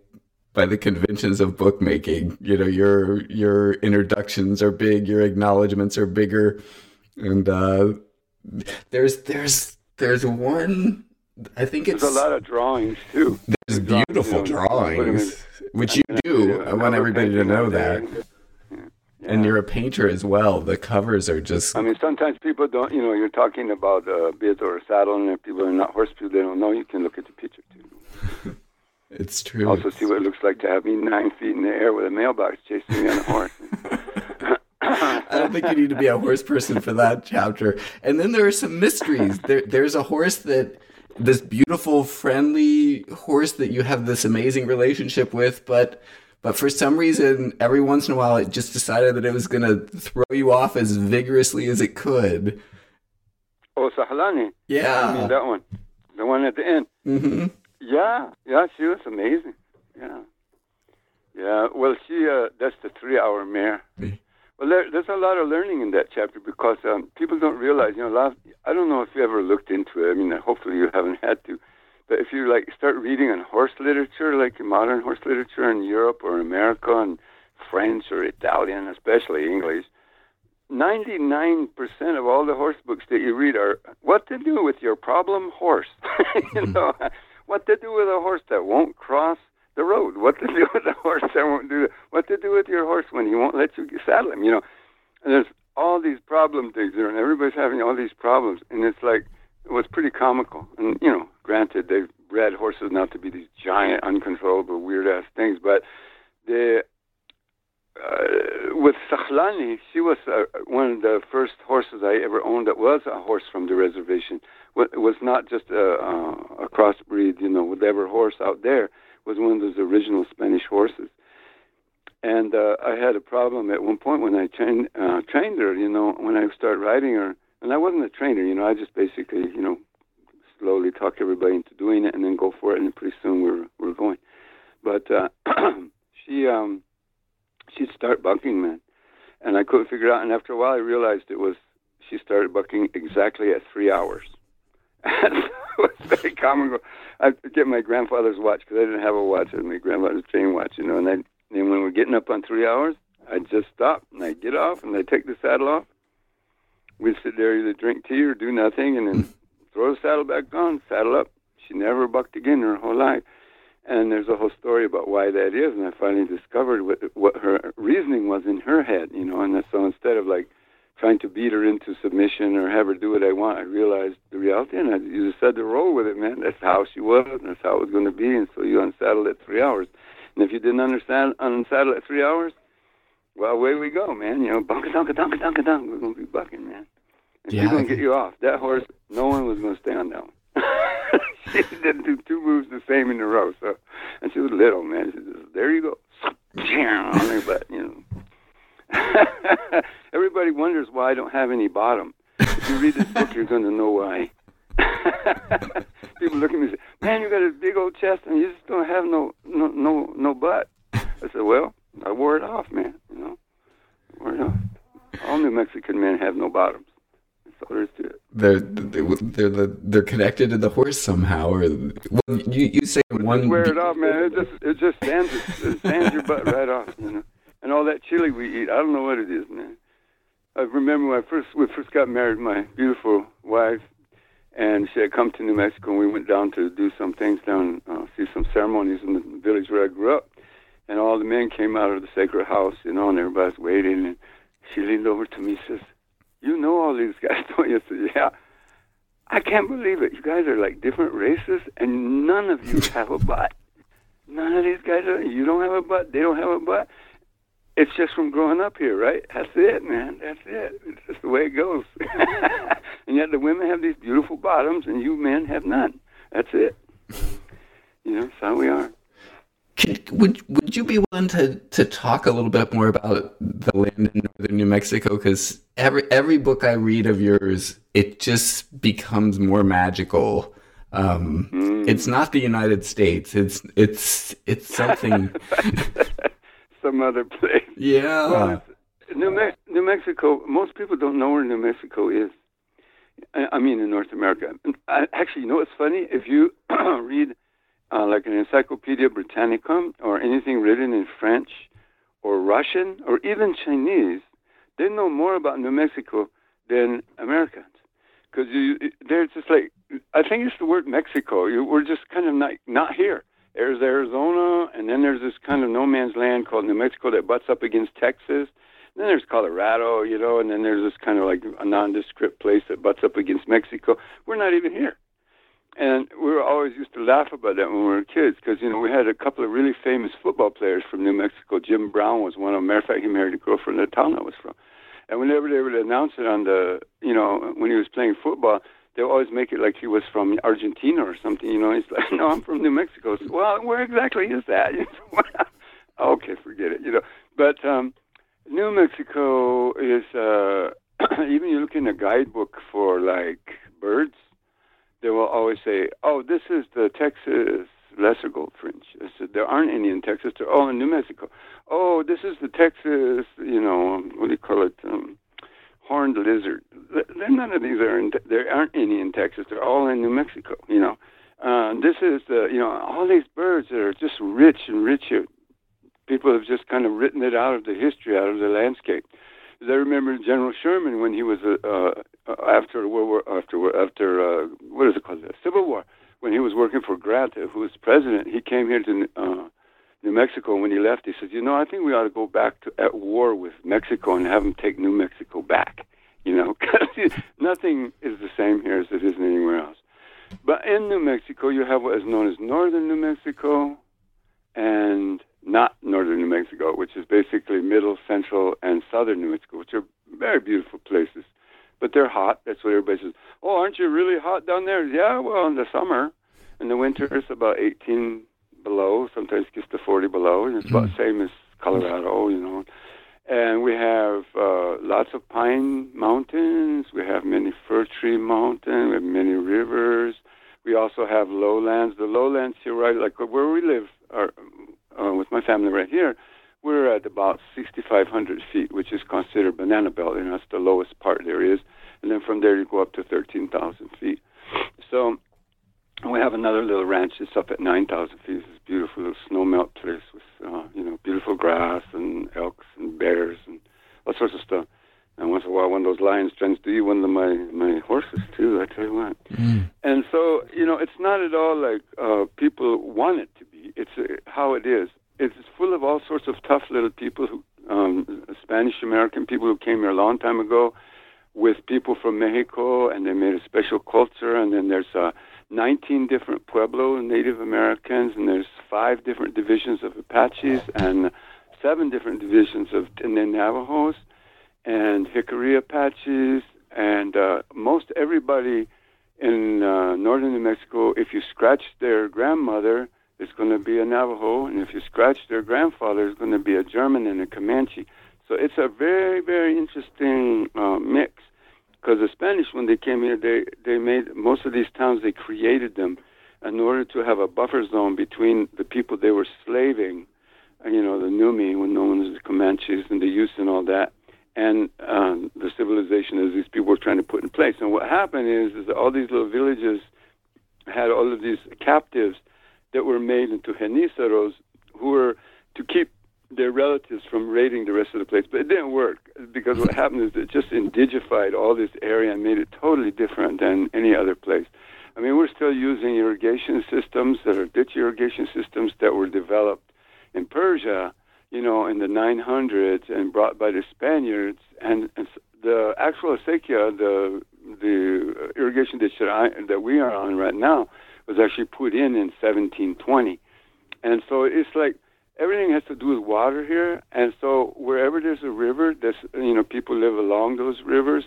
by the conventions of bookmaking. You know, your your introductions are big, your acknowledgments are bigger, and uh, there's there's there's one I think it's There's a lot of drawings too. There's Drawings, beautiful in- drawings, which you do. I want everybody to know that. Yeah. And you're a painter as well. The covers are just I mean, sometimes people don't. You know, you're talking about a bit or a saddle, and if people are not horse people, they don't know. You can look at the picture too. it's true. Also, see what it looks like to have me nine feet in the air with a mailbox chasing me on a horse. I don't think you need to be a horse person for that chapter. And then there are some mysteries. There, there's a horse that this beautiful, friendly horse that you have this amazing relationship with, but but for some reason, every once in a while, it just decided that it was going to throw you off as vigorously as it could. oh, Sahalani. I mean, Yeah. that one, the one at the end. hmm Yeah, yeah, she was amazing. Yeah, yeah. Well, she uh, that's the three-hour mare. Well, there, there's a lot of learning in that chapter because um, people don't realize. You know, a lot of, I don't know if you ever looked into it. I mean, hopefully you haven't had to. But if you like start reading on horse literature, like modern horse literature in Europe or America and French or Italian, especially English, 99% of all the horse books that you read are what to do with your problem horse. you know, what to do with a horse that won't cross the road, what to do with a horse that won't do what to do with your horse when he won't let you saddle him, you know. And there's all these problem things there, and everybody's having all these problems, and it's like, it was pretty comical. And, you know, granted, they've bred horses not to be these giant, uncontrollable, weird ass things, but the uh, with Sakhlani, she was uh, one of the first horses I ever owned that was a horse from the reservation. It was not just a, a, a crossbreed, you know, whatever horse out there. It was one of those original Spanish horses. And uh, I had a problem at one point when I trained uh, trained her. You know, when I started riding her, and I wasn't a trainer. You know, I just basically, you know, slowly talk everybody into doing it, and then go for it. And pretty soon we we're we we're going. But uh, she um, she'd start bucking, man, and I couldn't figure it out. And after a while, I realized it was she started bucking exactly at three hours. And it was very comical. I'd get my grandfather's watch because I didn't have a watch. I had my grandfather's chain watch, you know. And then, then when we're getting up on three hours, I'd just stop and I'd get off and I'd take the saddle off. We'd sit there either drink tea or do nothing, and then hmm. throw the saddle back on, saddle up. She never bucked again in her whole life. And there's a whole story about why that is, and I finally discovered what what her reasoning was in her head, you know. And so instead of like trying to beat her into submission or have her do what I want, I realized the reality, and I you just had to roll with it, man. That's how she was, and that's how it was going to be. And so you unsaddle at three hours, and if you didn't understand unsaddle at three hours, well, away we go, man. You know, bunka dunka dunka dunka dunk. We're going to be bucking, man. And Yeah, she's going to get you off. That horse, no one was going to stay on that one. she didn't do two moves the same in a row. So, and she was little, man. She just, there you go, butt, you know. Everybody wonders why I don't have any bottom. If you read this book, you're going to know why. People look at me and say, "Man, you got a big old chest, and you just don't have no no no no butt." I said, "Well, I wore it off, man. You know, wore it off. All New Mexican men have no bottoms. There is it." They're they're they're, the, they're connected to the horse somehow, or well, you you say one. wear it off, man. It just it just stands it, sands your butt right off, you know. And all that chili we eat, I don't know what it is, man. I remember when I first we first got married, my beautiful wife, and she had come to New Mexico, and we went down to do some things down, uh, see some ceremonies in the village where I grew up. And all the men came out of the sacred house, you know, and everybody's waiting. And she leaned over to me, and says, "You know all these guys, don't you?" I said, "Yeah." I can't believe it. You guys are like different races, and none of you have a butt. None of these guys are. You don't have a butt. They don't have a butt. It's just from growing up here, right? That's it, man. That's it. It's just the way it goes. and yet the women have these beautiful bottoms, and you men have none. That's it. You know, that's how we are. Could, would would you be willing to to talk a little bit more about the land in northern New Mexico? Because every every book I read of yours, it just becomes more magical. Um, It's not the United States. It's it's it's something. Some other place. yeah. Well, New, Me- New Mexico, most people don't know where New Mexico is. I, I mean, in North America. I, actually, you know what's funny? If you read uh, like an Encyclopedia Britannica or anything written in French or Russian or even Chinese, they know more about New Mexico than Americans. Because they're just like, I think it's the word Mexico. You, We're just kind of not not here. There's Arizona, and then there's this kind of no man's land called New Mexico that butts up against Texas. And then there's Colorado, you know, and then there's this kind of like a nondescript place that butts up against Mexico. We're not even here. And we were always used to laugh about that when we were kids because, you know, we had a couple of really famous football players from New Mexico. Jim Brown was one of them. Matter of fact, he married a girl from the town I was from. And whenever they would announce it on the, you know, when he was playing football, they always make it like he was from Argentina or something. You know, he's like, no, I'm from New Mexico. So, well, where exactly is that? okay, forget it. You know, but um, New Mexico is uh, even you look in a guidebook for like birds, they will always say, oh, this is the Texas lesser goldfinch. I said, there aren't any in Texas. They're all in New Mexico. Oh, this is the Texas, you know, what do you call it? Um, horned lizard. None of these are in, there aren't any in Texas. They're all in New Mexico. You know, uh, this is the you know all these birds that are just rich and richer. People have just kind of written it out of the history, out of the landscape. I remember General Sherman when he was uh, uh, after World War after after uh, what is it called the Civil War when he was working for Grant, who was president. He came here to uh, New Mexico. and When he left, he said, "You know, I think we ought to go back to at war with Mexico and have them take New Mexico back." You know, because nothing is the same here as it is anywhere else. But in New Mexico, you have what is known as northern New Mexico and not northern New Mexico, which is basically middle, central, and southern New Mexico, which are very beautiful places. But they're hot. That's what everybody says. Oh, aren't you really hot down there? Yeah, well, in the summer. In the winter, it's about 18 below. Sometimes it gets to 40 below, and it's about the same as Colorado, you know. And we have uh, lots of pine mountains. We have many fir tree mountains. We have many rivers. We also have lowlands. The lowlands here, right, like where we live, are, uh, with my family right here, we're at about 6,500 feet, which is considered banana belt, and that's the lowest part there is. And then from there you go up to 13,000 feet. So we have another little ranch that's up at 9,000 feet. It's a beautiful little snow melt place with, uh, you know, beautiful grass and elks and bears and all sorts of stuff. And once in a while, one of those lions tries to eat one of my my horses too. I tell you what. Mm. And so, you know, it's not at all like uh, people want it to be. It's uh, how it is. It's full of all sorts of tough little people who, um, Spanish American people who came here a long time ago, with people from Mexico, and they made a special culture. And then there's uh, 19 different Pueblo Native Americans, and there's five different divisions of Apaches, and seven different divisions of and then Navajos, and Jicarilla Apaches, and uh, most everybody in uh, northern New Mexico, if you scratch their grandmother, it's going to be a Navajo, and if you scratch their grandfather, it's going to be a German and a Comanche. So it's a very, very interesting uh, mix because the Spanish, when they came here, they they made most of these towns. They created them in order to have a buffer zone between the people they were slaving, you know, the Numi, when known as the Comanches and the Utes and all that, and um, the civilization that these people were trying to put in place. And what happened is, is that all these little villages had all of these captives that were made into genizaros who were to keep their relatives from raiding the rest of the place. But it didn't work because what happened is it just indigified all this area and made it totally different than any other place. I mean, we're still using irrigation systems that are ditch irrigation systems that were developed in Persia, you know, in the 900s and brought by the Spaniards. And, and the actual acequia, the the irrigation ditch that, I, that we are on right now, was actually put in in 1720. And so it's like everything has to do with water here, and so wherever there's a river, there's you know people live along those rivers,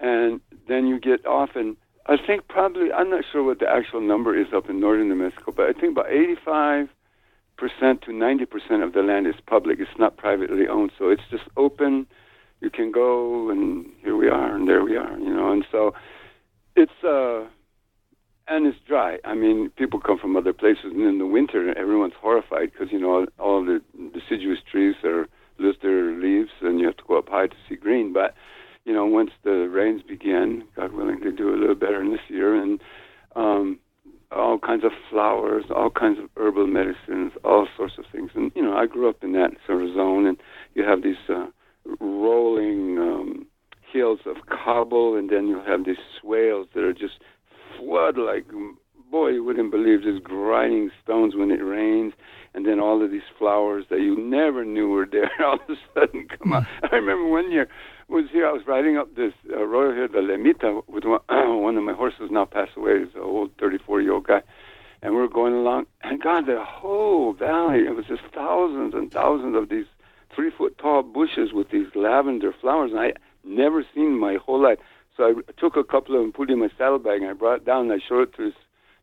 and then you get off and I think probably I'm not sure what the actual number is up in northern New Mexico, but I think about 85 percent to 90 percent of the land is public. It's not privately owned, so it's just open. You can go, and here we are, and there we are, you know, and so it's uh and it's dry. I mean, people come from other places, and in the winter, everyone's horrified because you know all the deciduous trees are lose their leaves, and you have to go up high to see green. But you know, once the rains begin, God willing, they do a little better in this year, and kinds of flowers, all kinds of herbal medicines, all sorts of things. And you know, I grew up in that sort of zone, and you have these uh, rolling um, hills of cobble, and then you have these swales that are just flood like boy, you wouldn't believe just grinding stones when it rains, and then all of these flowers that you never knew were there all of a sudden come out. I remember one year was here. I was riding up this uh, road here, the Lemita, with one, one of my horses now passed away. He's an old 34 year old guy, and we were going along, and God, the whole valley, it was just thousands and thousands of these three foot tall bushes with these lavender flowers, and I never seen my whole life. So I took a couple of them, put in my saddlebag, and I brought it down, and I showed it to this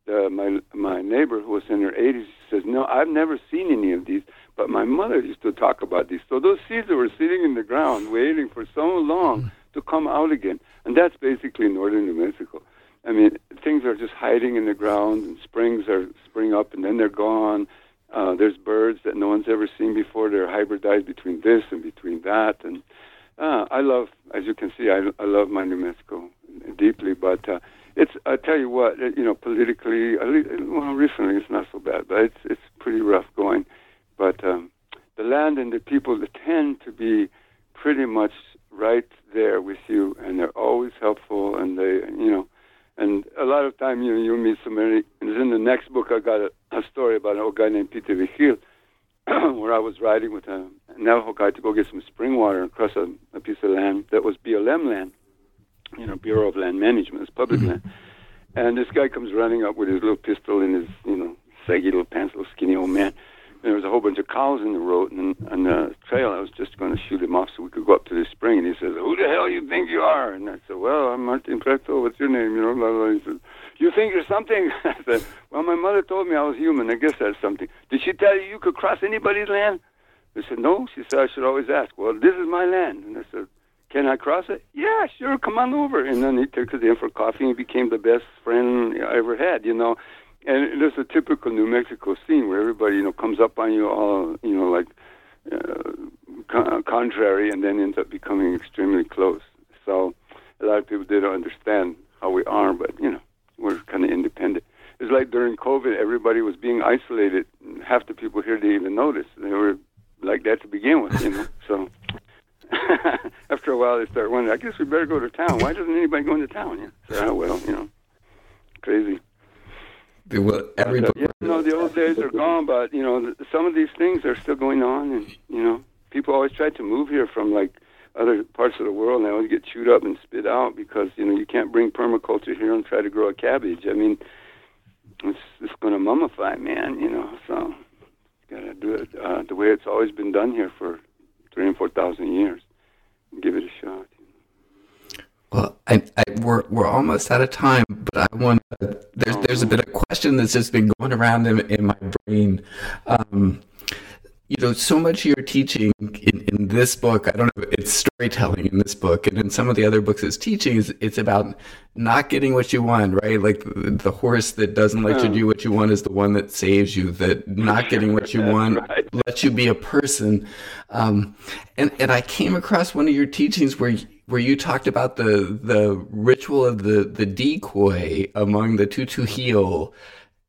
uh, my my neighbor who was in her 80s says, "No, I've never seen any of these, but my mother used to talk about these." So those seeds that were sitting in the ground, waiting for so long to come out again, and that's basically northern New Mexico. I mean, things are just hiding in the ground, and springs are spring up, and then they're gone. Uh, there's birds that no one's ever seen before. They're hybridized between this and between that, and uh, I love, as you can see, I, I love my New Mexico deeply, but. Uh, it's I tell you what, you know, politically, well, recently it's not so bad, but it's it's pretty rough going. But um, the land and the people tend to be pretty much right there with you, and they're always helpful, and they, you know, and a lot of time, you you meet somebody. And in the next book, I got a, a story about an old guy named Peter Vigil, where I was riding with a Navajo guy to go get some spring water across a, a piece of land that was BLM land you know, Bureau of Land Management, it's public mm-hmm. land. And this guy comes running up with his little pistol in his, you know, saggy little pants, little skinny old man. There was a whole bunch of cows in the road and on the trail. I was just going to shoot him off so we could go up to the spring. And he says, "Who the hell you think you are?" And I said, "Well, I'm Martin Preto. What's your name?" You know, blah blah. He said, "You think you're something?" I said, "Well, my mother told me I was human. I guess that's something. Did she tell you you could cross anybody's land?" I said, "No." She said, "I should always ask." Well, this is my land. And I said, can I cross it? Yeah, sure, come on over. And then he took us in for coffee and became the best friend I ever had, you know. And there's a typical New Mexico scene where everybody, you know, comes up on you all, you know, like uh, con- contrary and then ends up becoming extremely close. So a lot of people didn't understand how we are, but, you know, we're kind of independent. It's like during COVID, everybody was being isolated. Half the people here didn't even notice. They were like that to begin with, you know. So after a while, they start wondering. I guess we better go to town. Why doesn't anybody go into town? Yeah. So, well, you know, crazy. Well, everybody. You know, the old days are gone, but you know, some of these things are still going on, and you know, people always try to move here from like other parts of the world, and they always get chewed up and spit out because you know you can't bring permaculture here and try to grow a cabbage. I mean, it's it's going to mummify, man. You know, so you got to do it uh, the way it's always been done here for three and four thousand years. Give it a shot. Well, I, I, we're we're almost out of time, but I want to. There's there's a bit of question that's just been going around in, in my brain. Um, you know, so much of your teaching in, in this book, I don't know, it's storytelling in this book, and in some of the other books, it's teaching. Is it's about not getting what you want, right? Like the, the horse that doesn't let you do what you want is the one that saves you. That not getting what you want right. lets you be a person. Um, and and I came across one of your teachings where where you talked about the the ritual of the the decoy among the Tzutujil,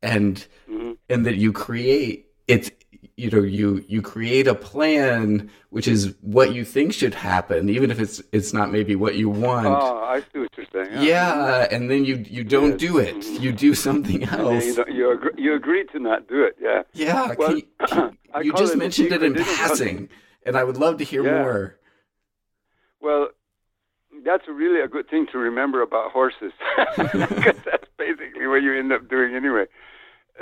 and mm-hmm. and that you create it's you know you you create a plan which is what you think should happen even if it's it's not maybe what you want. Oh i see what you're saying. Yeah, yeah and then you you don't do it. You do something else. you, you, agree, you agree to not do it yeah. Yeah well, can you, can, you just mentioned it in passing and i would love to hear yeah. more. Well that's really a good thing to remember about horses because that's basically what you end up doing anyway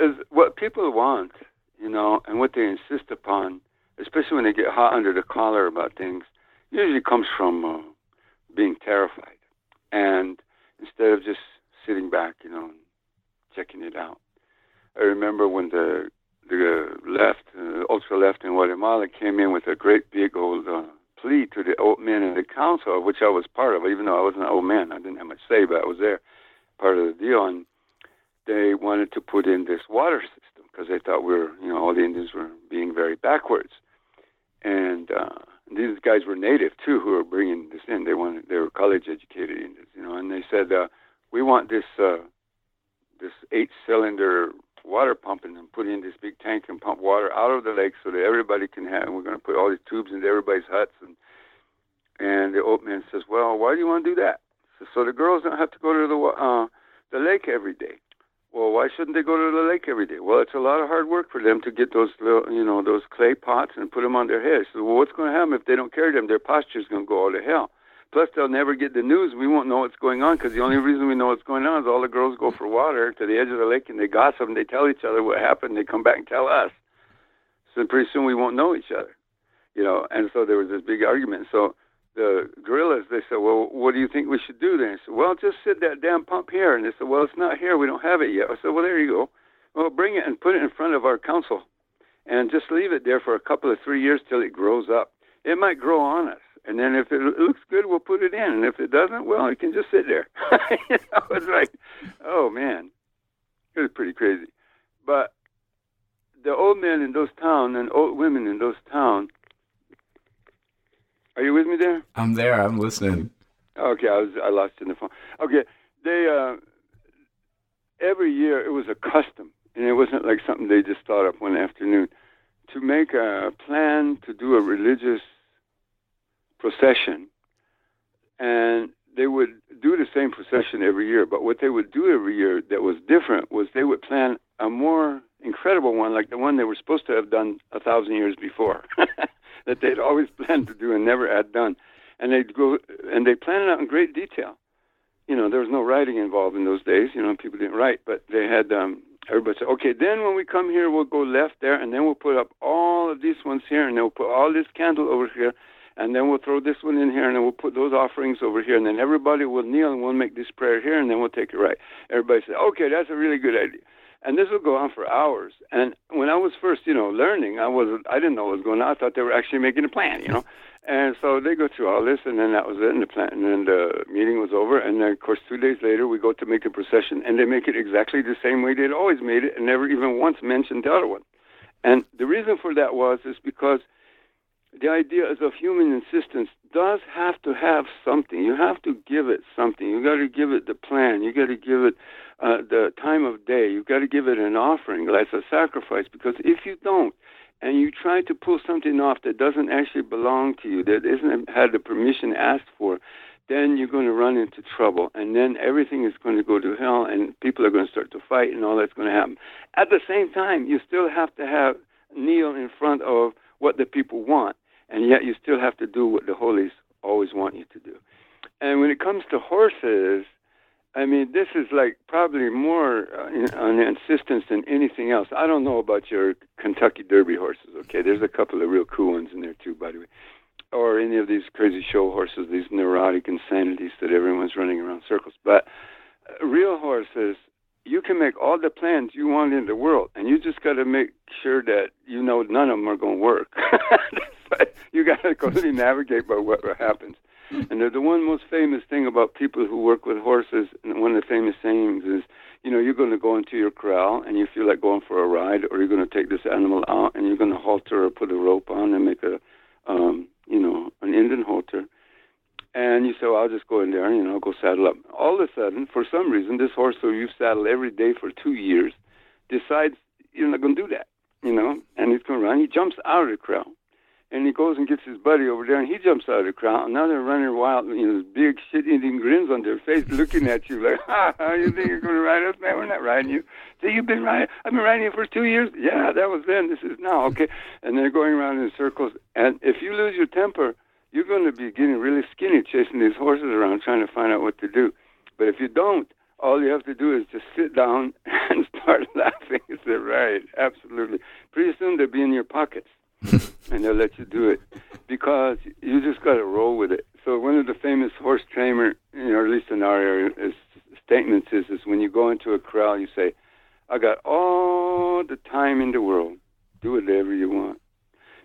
is what people want you know, and what they insist upon, especially when they get hot under the collar about things, usually comes from uh, being terrified. And instead of just sitting back, you know, checking it out. I remember when the the left, uh, ultra left in Guatemala came in with a great big old uh, plea to the old men in the council, of which I was part of, even though I wasn't an old man. I didn't have much say, but I was there, part of the deal. And they wanted to put in this water system because they thought we were, you know, all the Indians were being very backwards. And uh, these guys were native too, who were bringing this in. They wanted, they were college-educated Indians, you know, and they said, uh, we want this uh, this eight-cylinder water pumping and put in this big tank and pump water out of the lake so that everybody can have. And we're going to put all these tubes into everybody's huts. And and the old man says, well, why do you want to do that? So, so the girls don't have to go to the uh, the lake every day. Well, why shouldn't they go to the lake every day? Well, it's a lot of hard work for them to get those little, you know, those clay pots and put them on their heads. So, well, what's going to happen if they don't carry them? Their posture's going to go all to hell. Plus, they'll never get the news. We won't know what's going on because the only reason we know what's going on is all the girls go for water to the edge of the lake and they gossip and they tell each other what happened. They come back and tell us. So pretty soon we won't know each other, you know. And so there was this big argument. So the guerrillas, they said, well, what do you think we should do then? I said, well, just sit that damn pump here. And they said, well, it's not here. We don't have it yet. I said, well, there you go. Well, bring it and put it in front of our council and just leave it there for a couple of three years till it grows up. It might grow on us. And then if it looks good, we'll put it in. And if it doesn't, well, it can just sit there. you know, it's like, oh man, it was pretty crazy. But the old men in those towns and old women in those towns. Are you with me there? I'm there. I'm listening. Okay, I was I lost you in the phone. Okay, they uh, every year it was a custom, and it wasn't like something they just thought up one afternoon to make a plan to do a religious procession, and they would do the same procession every year. But what they would do every year that was different was they would plan a more incredible one, like the one they were supposed to have done a thousand years before, that they'd always planned to do and never had done. And they'd go and they planned it out in great detail. You know, there was no writing involved in those days. You know, people didn't write, but they had. um Everybody said, okay, then when we come here, we'll go left there, and then we'll put up all of these ones here, and then we'll put all this candle over here, and then we'll throw this one in here, and then we'll put those offerings over here, and then everybody will kneel, and we'll make this prayer here, and then we'll take it right. Everybody said, okay, that's a really good idea. And this will go on for hours. And when I was first, you know, learning, I was I didn't know what was going on. I thought they were actually making a plan, you know. And so they go through all this, and then that was it. And the plan, and then the meeting was over. And then, of course, two days later, we go to make the procession, and they make it exactly the same way they'd always made it, and never even once mentioned the other one. And the reason for that was is because the idea is of human insistence does have to have something. You have to give it something. You got to give it the plan. You got to give it uh, the time of day. You got to give it an offering, that's a sacrifice. Because if you don't, and you try to pull something off that doesn't actually belong to you, that isn't had the permission asked for, then you're going to run into trouble, and then everything is going to go to hell, and people are going to start to fight, and all that's going to happen. At the same time, you still have to have kneel in front of what the people want and yet you still have to do what the holies always want you to do. And when it comes to horses, I mean, this is like probably more uh, on insistence than anything else. I don't know about your Kentucky Derby horses. Okay, there's a couple of real cool ones in there too, by the way, or any of these crazy show horses, these neurotic insanities that everyone's running around circles. But uh, real horses, you can make all the plans you want in the world, and you just got to make sure that you know none of them are going to work. you got to completely navigate by what happens. And the, the one most famous thing about people who work with horses, and one of the famous sayings is, you know, you're going to go into your corral and you feel like going for a ride, or you're going to take this animal out and you're going to halter or put a rope on and make a, um, you know, an Indian halter. And you say, well, I'll just go in there and, you know, go saddle up. All of a sudden, for some reason, this horse who you've saddled every day for two years decides you're not going to do that, you know, and he's going to run. He jumps out of the corral and he goes and gets his buddy over there, and he jumps out of the crowd. And now they're running wild, you know, big shit-eating grins on their face, looking at you like, "Ha, you think you're going to ride us, man? We're not riding you. See, you've been riding. I've been riding you for two years. Yeah, that was then. This is now. Okay." And they're going around in circles. And if you lose your temper, you're going to be getting really skinny chasing these horses around, trying to find out what to do. But if you don't, all you have to do is just sit down and start laughing. Say, right, absolutely. Pretty soon they'll be in your pockets. and they'll let you do it because you just got to roll with it. So one of the famous horse trainer, you know, at least in our area, is, statements is, is when you go into a corral, you say, "I got all the time in the world. Do whatever you want."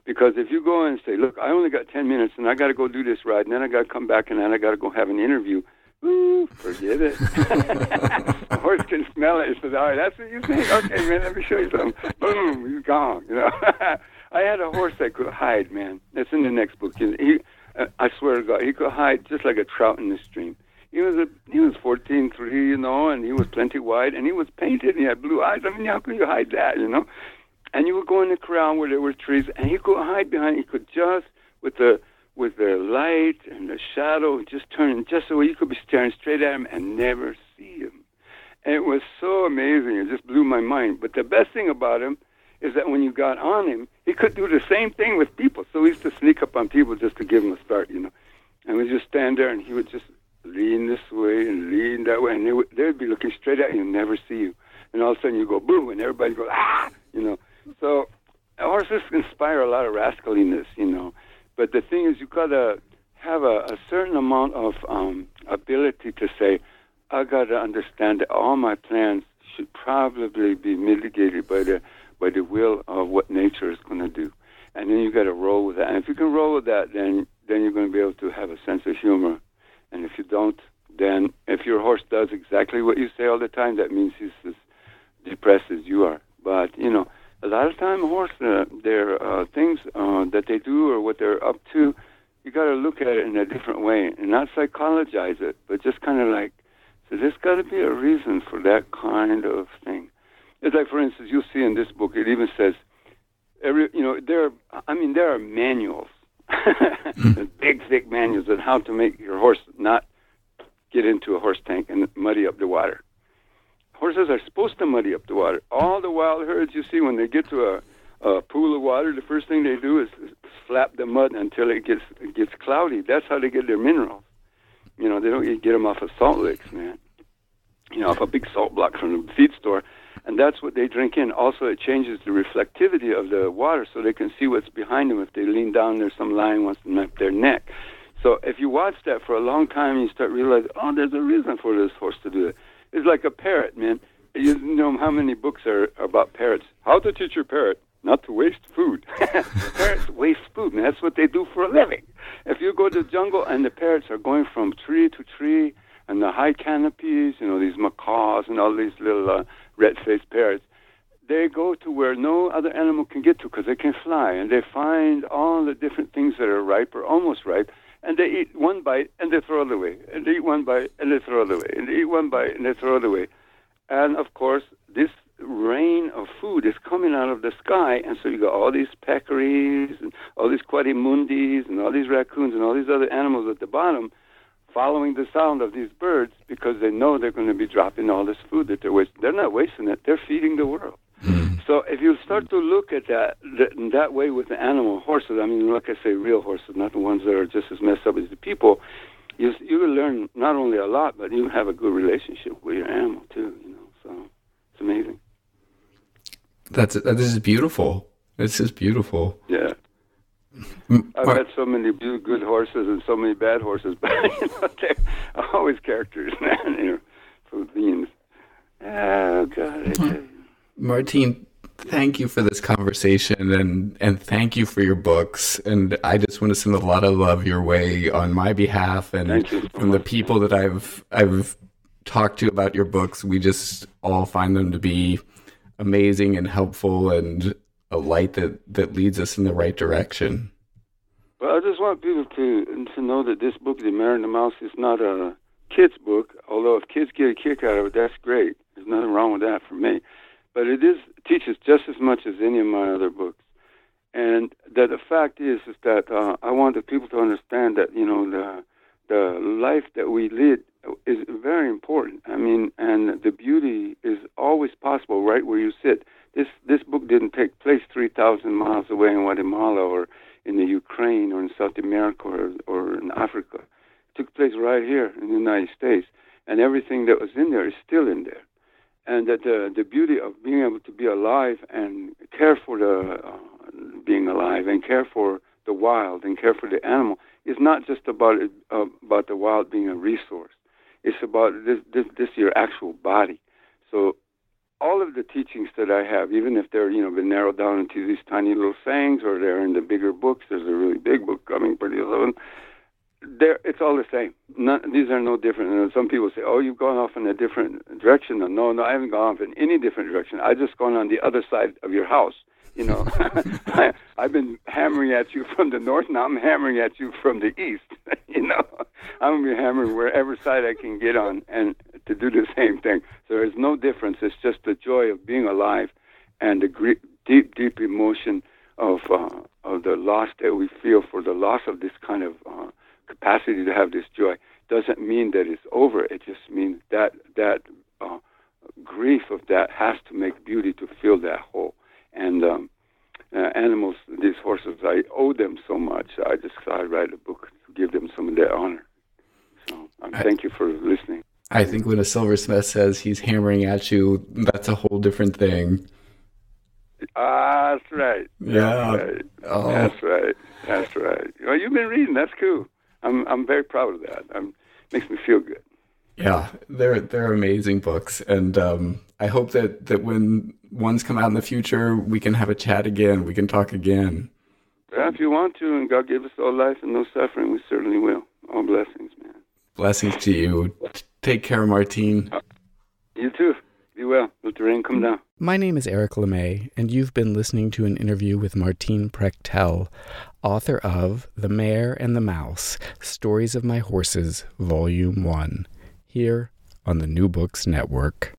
Because if you go and say, "Look, I only got ten minutes, and I got to go do this ride, and then I got to come back, and then I got to go have an interview," Ooh, forget it. the horse can smell it. He says, "All right, that's what you think. Okay, man, let me show you something." Boom, he's gone. You know. I had a horse that could hide, man. That's in the next book. He, I swear to God, he could hide just like a trout in the stream. He was a he was fourteen three, you know, and he was plenty wide, and he was painted, and he had blue eyes. I mean, how could you hide that, you know? And you would go in the corral where there were trees, and he could hide behind. He could just with the with the light and the shadow, just turn just so you could be staring straight at him and never see him. And it was so amazing. It just blew my mind. But the best thing about him is that when you got on him, he could do the same thing with people. So he used to sneak up on people just to give them a start, you know. And we just stand there, and he would just lean this way and lean that way, and they would they'd be looking straight at you and never see you. And all of a sudden you go boom, and everybody goes ah, you know. So horses inspire a lot of rascaliness, you know. But the thing is, you gotta have a, a certain amount of um, ability to say, I gotta understand that all my plans should probably be mitigated by the by the will of what nature is going to do, and then you got to roll with that. And if you can roll with that, then then you're going to be able to have a sense of humor. And if you don't, then if your horse does exactly what you say all the time, that means he's as depressed as you are. But you know, a lot of time horse, uh, their uh, things uh, that they do or what they're up to, you got to look at it in a different way and not psychologize it, but just kind of like, so there's got to be a reason for that kind of thing. It's like, for instance, you'll see in this book, it even says, every, you know, there. I mean, there are manuals, hmm. big, thick manuals on how to make your horse not get into a horse tank and muddy up the water. Horses are supposed to muddy up the water. All the wild herds you see when they get to a, a pool of water, the first thing they do is slap the mud until it gets it gets cloudy. That's how they get their minerals. You know, they don't get them off of salt licks, man. You know, off a big salt block from the feed store and that's what they drink in. Also, it changes the reflectivity of the water so they can see what's behind them. If they lean down, there's some lion wants to nip their neck. So if you watch that for a long time, you start realizing, oh, there's a reason for this horse to do it. It's like a parrot, man. You know how many books are about parrots? How to teach your parrot not to waste food. parrots waste food, and that's what they do for a living. If you go to the jungle and the parrots are going from tree to tree, and the high canopies, you know, these macaws and all these little uh, red-faced parrots, they go to where no other animal can get to because they can fly, and they find all the different things that are ripe or almost ripe, and they eat one bite and they throw it away, and they eat one bite and they throw it away, and they eat one bite and they throw it away, and of course this rain of food is coming out of the sky, and so you got all these peccaries and all these coatimundis and all these raccoons and all these other animals at the bottom following the sound of these birds because they know they're going to be dropping all this food that they're wasting. They're not wasting it; they're feeding the world. Mm. So if you start to look at that, that that way with the animal horses, I mean, like I say, real horses, not the ones that are just as messed up as the people, you you will learn not only a lot, but you have a good relationship with your animal too. You know, so it's amazing. That's this is beautiful. This is beautiful. Yeah. I've had so many good horses and so many bad horses, but you know, they're always characters, man. You know, for beings. Oh God. Martine, thank you for this conversation and and thank you for your books. And I just want to send a lot of love your way on my behalf and from the people that I've I've talked to about your books. We just all find them to be amazing and helpful and a light that that leads us in the right direction. Well, I just want people to to know that this book, The Mare and the Mouse, is not a kid's book. Although if kids get a kick out of it, that's great. There's nothing wrong with that for me. But it is teaches just as much as any of my other books. And that the fact is is that uh, I want the people to understand that you know the the life that we lead is very important. I mean, and the beauty is always possible right where you sit. This this book didn't take place three thousand miles away in Guatemala or in the Ukraine or in South America or, or in Africa. It took place right here in the United States, and everything that was in there is still in there. And that the the beauty of being able to be alive and care for the uh, being alive and care for the wild and care for the animal is not just about it, uh, about the wild being a resource. It's about this, this this your actual body. So all of the teachings that I have, even if they're you know been narrowed down into these tiny little sayings or they're in the bigger books, there's a really big book coming pretty soon. There, it's all the same. None, these are no different. And some people say, "Oh, you've gone off in a different direction." No, no, I haven't gone off in any different direction. I just gone on the other side of your house. You know, I, I've been hammering at you from the north. Now I'm hammering at you from the east. you know, I'm gonna be hammering wherever side I can get on, and to do the same thing. So there's no difference. It's just the joy of being alive, and the gre- deep, deep emotion of uh, of the loss that we feel for the loss of this kind of uh, capacity to have this joy. Doesn't mean that it's over. It just means that that uh, grief of that has to make beauty to fill that hole. And um, uh, animals, these horses, I owe them so much. I just thought I'd write a book to give them some of their honor. So um, thank you for listening. I think when a silversmith says he's hammering at you, that's a whole different thing. Ah, that's right. Yeah. That's right. Oh. That's right. That's right. Well, you've been reading. That's cool. I'm I'm very proud of that. Um, makes me feel good. Yeah, they're they're amazing books, and um, I hope that that when ones come out in the future, we can have a chat again. We can talk again. Well, if you want to, and God gave us all life and no suffering, we certainly will. All blessings, man. Blessings to you. Take care, Martine. Uh, you too. Be well. Let the rain come down. My name is Eric LeMay, and you've been listening to an interview with Martine Prechtel, author of The Mare and the Mouse Stories of My Horses, Volume 1, here on the New Books Network.